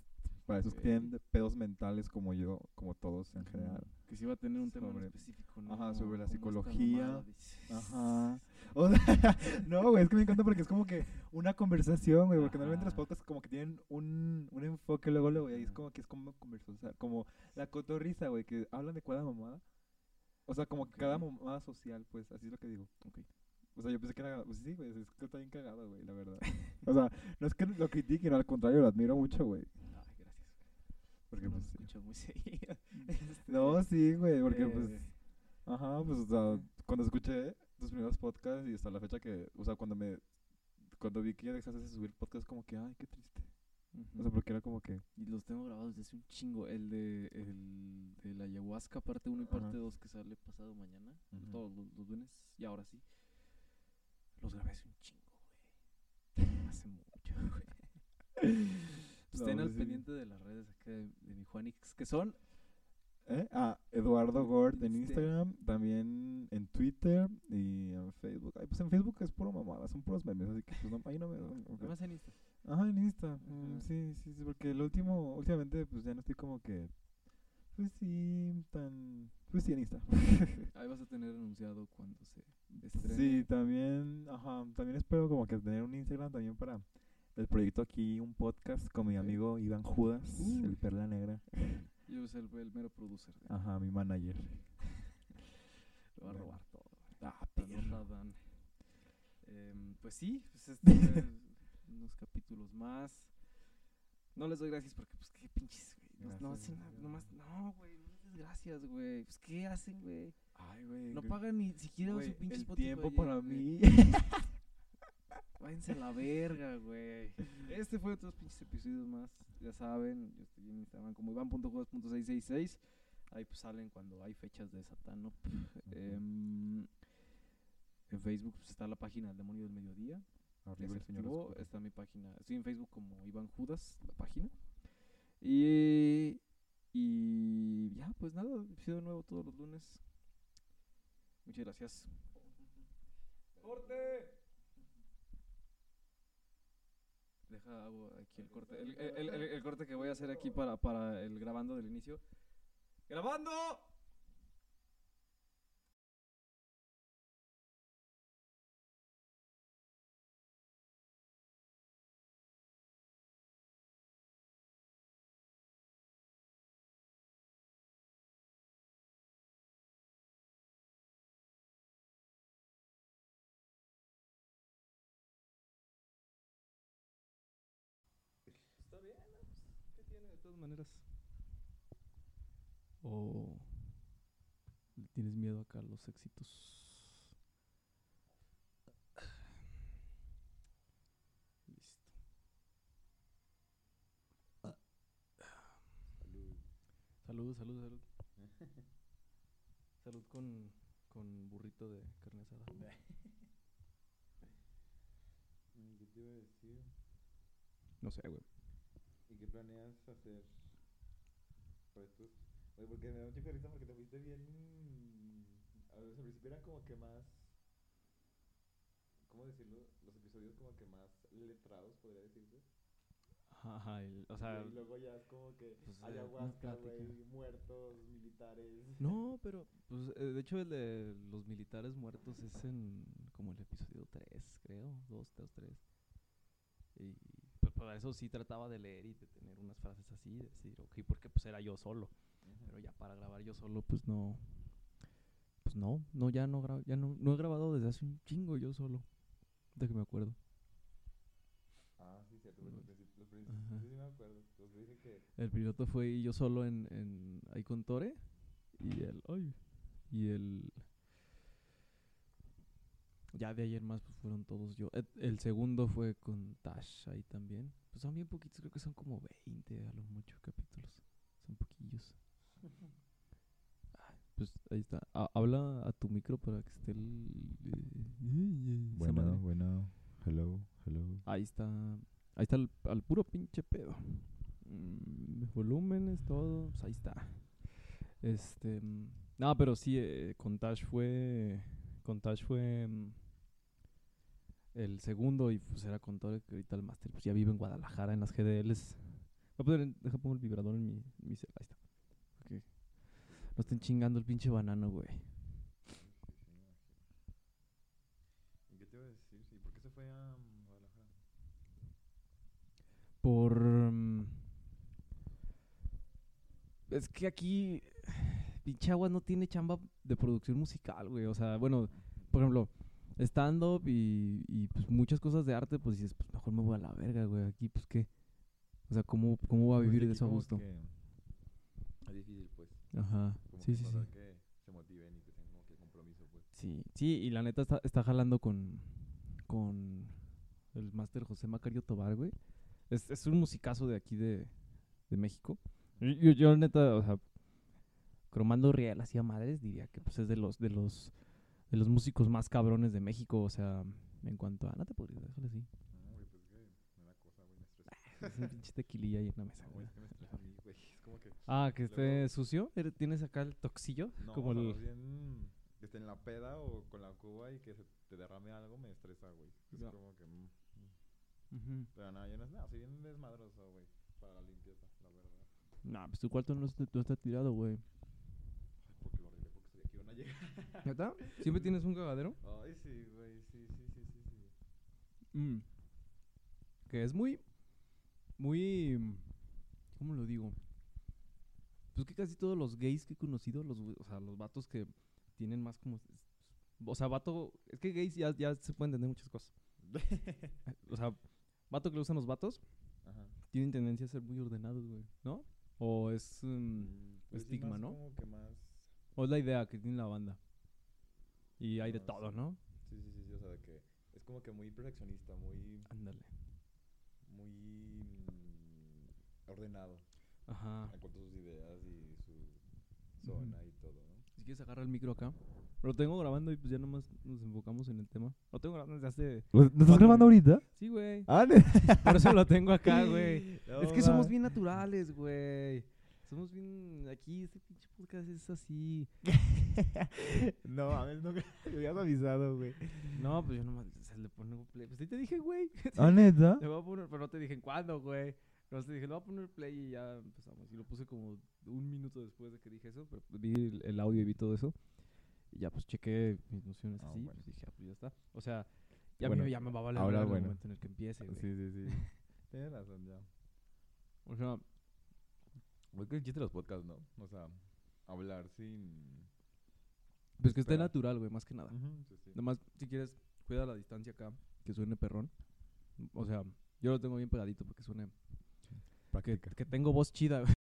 [SPEAKER 2] para esos que tienen pedos mentales como yo, como todos en general.
[SPEAKER 3] Que sí va a tener un tema en específico, ¿no?
[SPEAKER 2] ajá, sobre la psicología. Ajá. O sea, no, güey, es que me encanta porque es como que una conversación, güey, porque normalmente los
[SPEAKER 3] Ajá.
[SPEAKER 2] podcasts como que tienen un, un enfoque luego, luego, y es como que es como sea, como la cotorriza, güey, que hablan de cada mamada. O sea, como que cada mamada social, pues, así es lo que digo. O sea, yo pensé que era, pues sí, güey, es que está bien cagado, güey, la verdad. o sea, no es que lo critiquen, al contrario, lo admiro mucho, güey. Porque,
[SPEAKER 3] no
[SPEAKER 2] pues,
[SPEAKER 3] muy seguido. Este,
[SPEAKER 2] No, sí, güey, porque, pues,
[SPEAKER 3] eh,
[SPEAKER 2] Ajá, pues, o sea, cuando escuché tus primeros podcasts y hasta la fecha que, o sea, cuando me, cuando vi que ya dejaste de subir podcast, como que, ay, qué triste. O sea, porque era como que,
[SPEAKER 3] Y los tengo grabados desde hace un chingo. El de, el de la ayahuasca, parte 1 y parte
[SPEAKER 2] Ajá.
[SPEAKER 3] 2, que sale pasado mañana. Todos los, los lunes. Y ahora sí. Los grabé hace un chingo, güey. Hace mucho, güey. Pues estén al pendiente de las redes acá de, de mi Juanix, que son.
[SPEAKER 2] ¿eh? Ah, Eduardo Gord en. Instagram, también en Twitter y en Facebook. Ay, pues en Facebook es puro mamada, son puros memes, así que pues no, ahí no me... ok.
[SPEAKER 3] Nada más en Insta.
[SPEAKER 2] Ajá, en Insta, mm, sí, sí, sí, porque el último, últimamente, pues ya no estoy como que, pues sí, tan, pues sí, en Insta.
[SPEAKER 3] Ahí vas a tener anunciado cuando se estrene.
[SPEAKER 2] Sí, también, ajá, también espero como que tener un Instagram también para el proyecto aquí, un podcast con mi amigo Iván Judas, el
[SPEAKER 3] Uy.
[SPEAKER 2] Perla Negra.
[SPEAKER 3] Yo soy el, el mero producer. de-
[SPEAKER 2] Ajá, mi manager.
[SPEAKER 3] Lo va a robar todo. güey.
[SPEAKER 2] Ah, perro.
[SPEAKER 3] Em, pues sí, pues este unos capítulos más. No les doy gracias porque, pues, qué pinches, güey. No, hacen nada, nomás, no, güey, no les des gracias, güey. Pues, ¿qué hacen, güey?
[SPEAKER 2] Ay, güey.
[SPEAKER 3] No pagan ni siquiera su pinche
[SPEAKER 2] el
[SPEAKER 3] Spotify,
[SPEAKER 2] tiempo
[SPEAKER 3] eh,
[SPEAKER 2] para
[SPEAKER 3] güey.
[SPEAKER 2] mí.
[SPEAKER 3] Váyanse a la verga, güey. Este fue otros pinches episodios más. Ya saben, yo estoy en Instagram como iván.juegos.666. Ahí pues salen cuando hay fechas de Satán, ¿no? Em, en Facebook pues, está la página del Demonio del Mediodía.
[SPEAKER 2] Arriba
[SPEAKER 3] se
[SPEAKER 2] el
[SPEAKER 3] está mi página. Estoy en Facebook como Iván Judas, la página. Y, y ya, pues nada, episodio nuevo todos los lunes. Muchas gracias. ¡Corte! Deja hago aquí el corte. El, el- el- el corte que voy a hacer aquí para, para el grabando del inicio. ¡Grabando! Todas maneras? ¿O le tienes miedo acá a los éxitos? Listo. Salud, salud, salud. Salud con, con burrito de carne asada.
[SPEAKER 5] ¿Qué te iba a decir?
[SPEAKER 3] No sé, güey.
[SPEAKER 5] ¿Y qué planeas hacer para estos? Oye, porque me da mucha risa porque te fuiste bien. A al principio eran como que más. ¿Cómo decirlo? Los episodios como que más letrados, podría decirse.
[SPEAKER 3] Ajá, el- o sea,
[SPEAKER 1] y luego ya es como que
[SPEAKER 3] pues, eh,
[SPEAKER 1] ayahuasca, güey, muertos, militares.
[SPEAKER 3] No, pero, pues, eh, de hecho, el de los militares muertos es en como el episodio 3, creo, 2, 2, 3. Y para eso sí trataba de leer y de tener unas frases así, de decir, ok, porque pues era yo solo. Pero ya para grabar yo solo, pues no. Pues no, no, ya no grabo, ya no, no he grabado desde hace un chingo yo solo. De que me acuerdo.
[SPEAKER 2] Ah, sí, cierto. Sí, sí me acuerdo. Que...
[SPEAKER 3] El piloto fue yo solo en, en ahí con Tore y el ay, y el ya de ayer más pues fueron todos yo. El, el segundo fue con Tash ahí también. Pues son bien poquitos, creo que son como 20 a lo mucho capítulos. Son poquillos. Pues ahí está. Ha- habla a tu micro para que esté el esa
[SPEAKER 2] Bueno,
[SPEAKER 3] madre.
[SPEAKER 2] bueno. Hello, hello.
[SPEAKER 3] Ahí está. Ahí está el, al puro pinche pedo. Mm, volúmenes, todo. Pues ahí está. Este. mm, No, pero sí, eh, con Tash fue. Con Tash fue. mm, el segundo y pues era con todo que ahorita el máster pues ya vive en Guadalajara en las GDLs. Voy a poner, deja pongo el vibrador en mi, en mi cel- Ahí está. Ok. No estén chingando el pinche banano, güey.
[SPEAKER 2] ¿Y qué te iba a decir? ¿por qué se fue a Guadalajara?
[SPEAKER 3] Por... mm, Es que aquí... Pinche Aguas no tiene chamba de producción musical, güey. O sea, bueno, por ejemplo, stand-up y, y pues muchas cosas de arte, pues dices, pues mejor me voy a la verga, güey. Aquí, pues qué. O sea, ¿cómo, cómo va a
[SPEAKER 2] Pues
[SPEAKER 3] vivir de eso a gusto?
[SPEAKER 2] Es difícil, pues.
[SPEAKER 3] Ajá.
[SPEAKER 2] Como
[SPEAKER 3] Sí,
[SPEAKER 2] que
[SPEAKER 3] sí, sí.
[SPEAKER 2] que se motiven y que tengan que compromiso, pues.
[SPEAKER 3] Sí, sí, y la neta está, está jalando con, con el máster José Macario Tobar, güey. Es, es un musicazo de aquí de, de México. Yo, yo, neta, o sea, Cromando Riel hacía madres, diría que pues es de los, de los, de los músicos más cabrones de México, o sea, en cuanto a, no te podría déjale así.
[SPEAKER 2] No, pues es que me da cosa, güey, me estresa.
[SPEAKER 3] Es un pinche tequililla ahí en la mesa.
[SPEAKER 2] No,
[SPEAKER 3] güey. Ah, que esté
[SPEAKER 2] Luego-
[SPEAKER 3] sucio. ¿Eres- ¿Tienes acá el toxillo?
[SPEAKER 2] No,
[SPEAKER 3] Como
[SPEAKER 2] o sea,
[SPEAKER 3] el...
[SPEAKER 2] más bien que esté en la peda o con la cuba y que se te derrame algo me estresa, güey. Es
[SPEAKER 3] Ya.
[SPEAKER 2] como que... mm, mm.
[SPEAKER 3] Ujú.
[SPEAKER 2] Pero nada, yo no es nada, soy bien desmadroso, güey, para la limpieza, la verdad.
[SPEAKER 3] Nah, pues tu cuarto no está, no está tirado, güey.
[SPEAKER 2] Ay, porque lo arreglé, porque sabía que iban a llegar.
[SPEAKER 3] ¿Neta? ¿Siempre tienes un cagadero?
[SPEAKER 2] Ay, sí, güey, sí, sí, sí, sí, sí.
[SPEAKER 3] Mm. Que es muy. Muy. ¿Cómo lo digo? Pues que casi todos los gays que he conocido, los, o sea, los vatos que tienen más como. O sea, vato. Es que gays ya, ya se pueden entender muchas cosas. O sea, vato que le usan los vatos,
[SPEAKER 2] Ajá.
[SPEAKER 3] tienen tendencia a ser muy ordenados, güey. ¿No? O es. Mm,
[SPEAKER 2] pues sí,
[SPEAKER 3] estigma,
[SPEAKER 2] más
[SPEAKER 3] ¿no?
[SPEAKER 2] como que más...
[SPEAKER 3] o es la idea que tiene la banda. Y hay de
[SPEAKER 2] Ah,
[SPEAKER 3] todo,
[SPEAKER 2] sí.
[SPEAKER 3] ¿no?
[SPEAKER 2] Sí, sí, sí, sí, o sea, de que es como que muy perfeccionista, muy...
[SPEAKER 3] Ándale.
[SPEAKER 2] muy mm, ordenado
[SPEAKER 3] Ajá.
[SPEAKER 2] en cuanto a sus ideas y su zona y todo, ¿no?
[SPEAKER 3] Si quieres agarra el micro acá. Lo tengo grabando y pues ya nomás nos enfocamos en el tema. Lo tengo grabando desde hace...
[SPEAKER 2] ¿Lo
[SPEAKER 3] estás grabando
[SPEAKER 2] ahorita?
[SPEAKER 3] Sí, güey.
[SPEAKER 2] Ah,
[SPEAKER 3] Por eso lo tengo acá, güey. es que somos bien naturales, güey. Somos bien... Aquí este pinche podcast es así.
[SPEAKER 2] no, a ver, no me habías avisado, güey.
[SPEAKER 3] No, pues yo nomás se le pongo play. Pues sí te dije, güey.
[SPEAKER 2] ¿Ah, neta?
[SPEAKER 3] Le voy a poner... Pero no te dije en cuándo, güey. No te dije, le voy a poner play y ya empezamos. Y lo puse como un minuto después de que dije eso. Pero vi el, audio y vi todo eso. Y ya pues chequé mis nociones
[SPEAKER 2] Ah,
[SPEAKER 3] así.
[SPEAKER 2] bueno.
[SPEAKER 3] Pues dije, ah, pues ya está. O sea, ya,
[SPEAKER 2] Bueno,
[SPEAKER 3] me, ya me va a valer
[SPEAKER 2] ahora,
[SPEAKER 3] el
[SPEAKER 2] bueno.
[SPEAKER 3] momento en el que empiece, güey.
[SPEAKER 2] Sí, sí, sí. Tienes razón, ya.
[SPEAKER 3] O sea,
[SPEAKER 2] Güey, que el chiste de los podcasts, ¿no? O sea, hablar sin...
[SPEAKER 3] pues que esté natural, güey, más que nada.
[SPEAKER 2] Ujú, sí, sí.
[SPEAKER 3] Nomás, si quieres, cuida la distancia acá, que suene perrón. O sea, yo lo tengo bien pegadito porque suene... Que, que tengo voz chida, güey.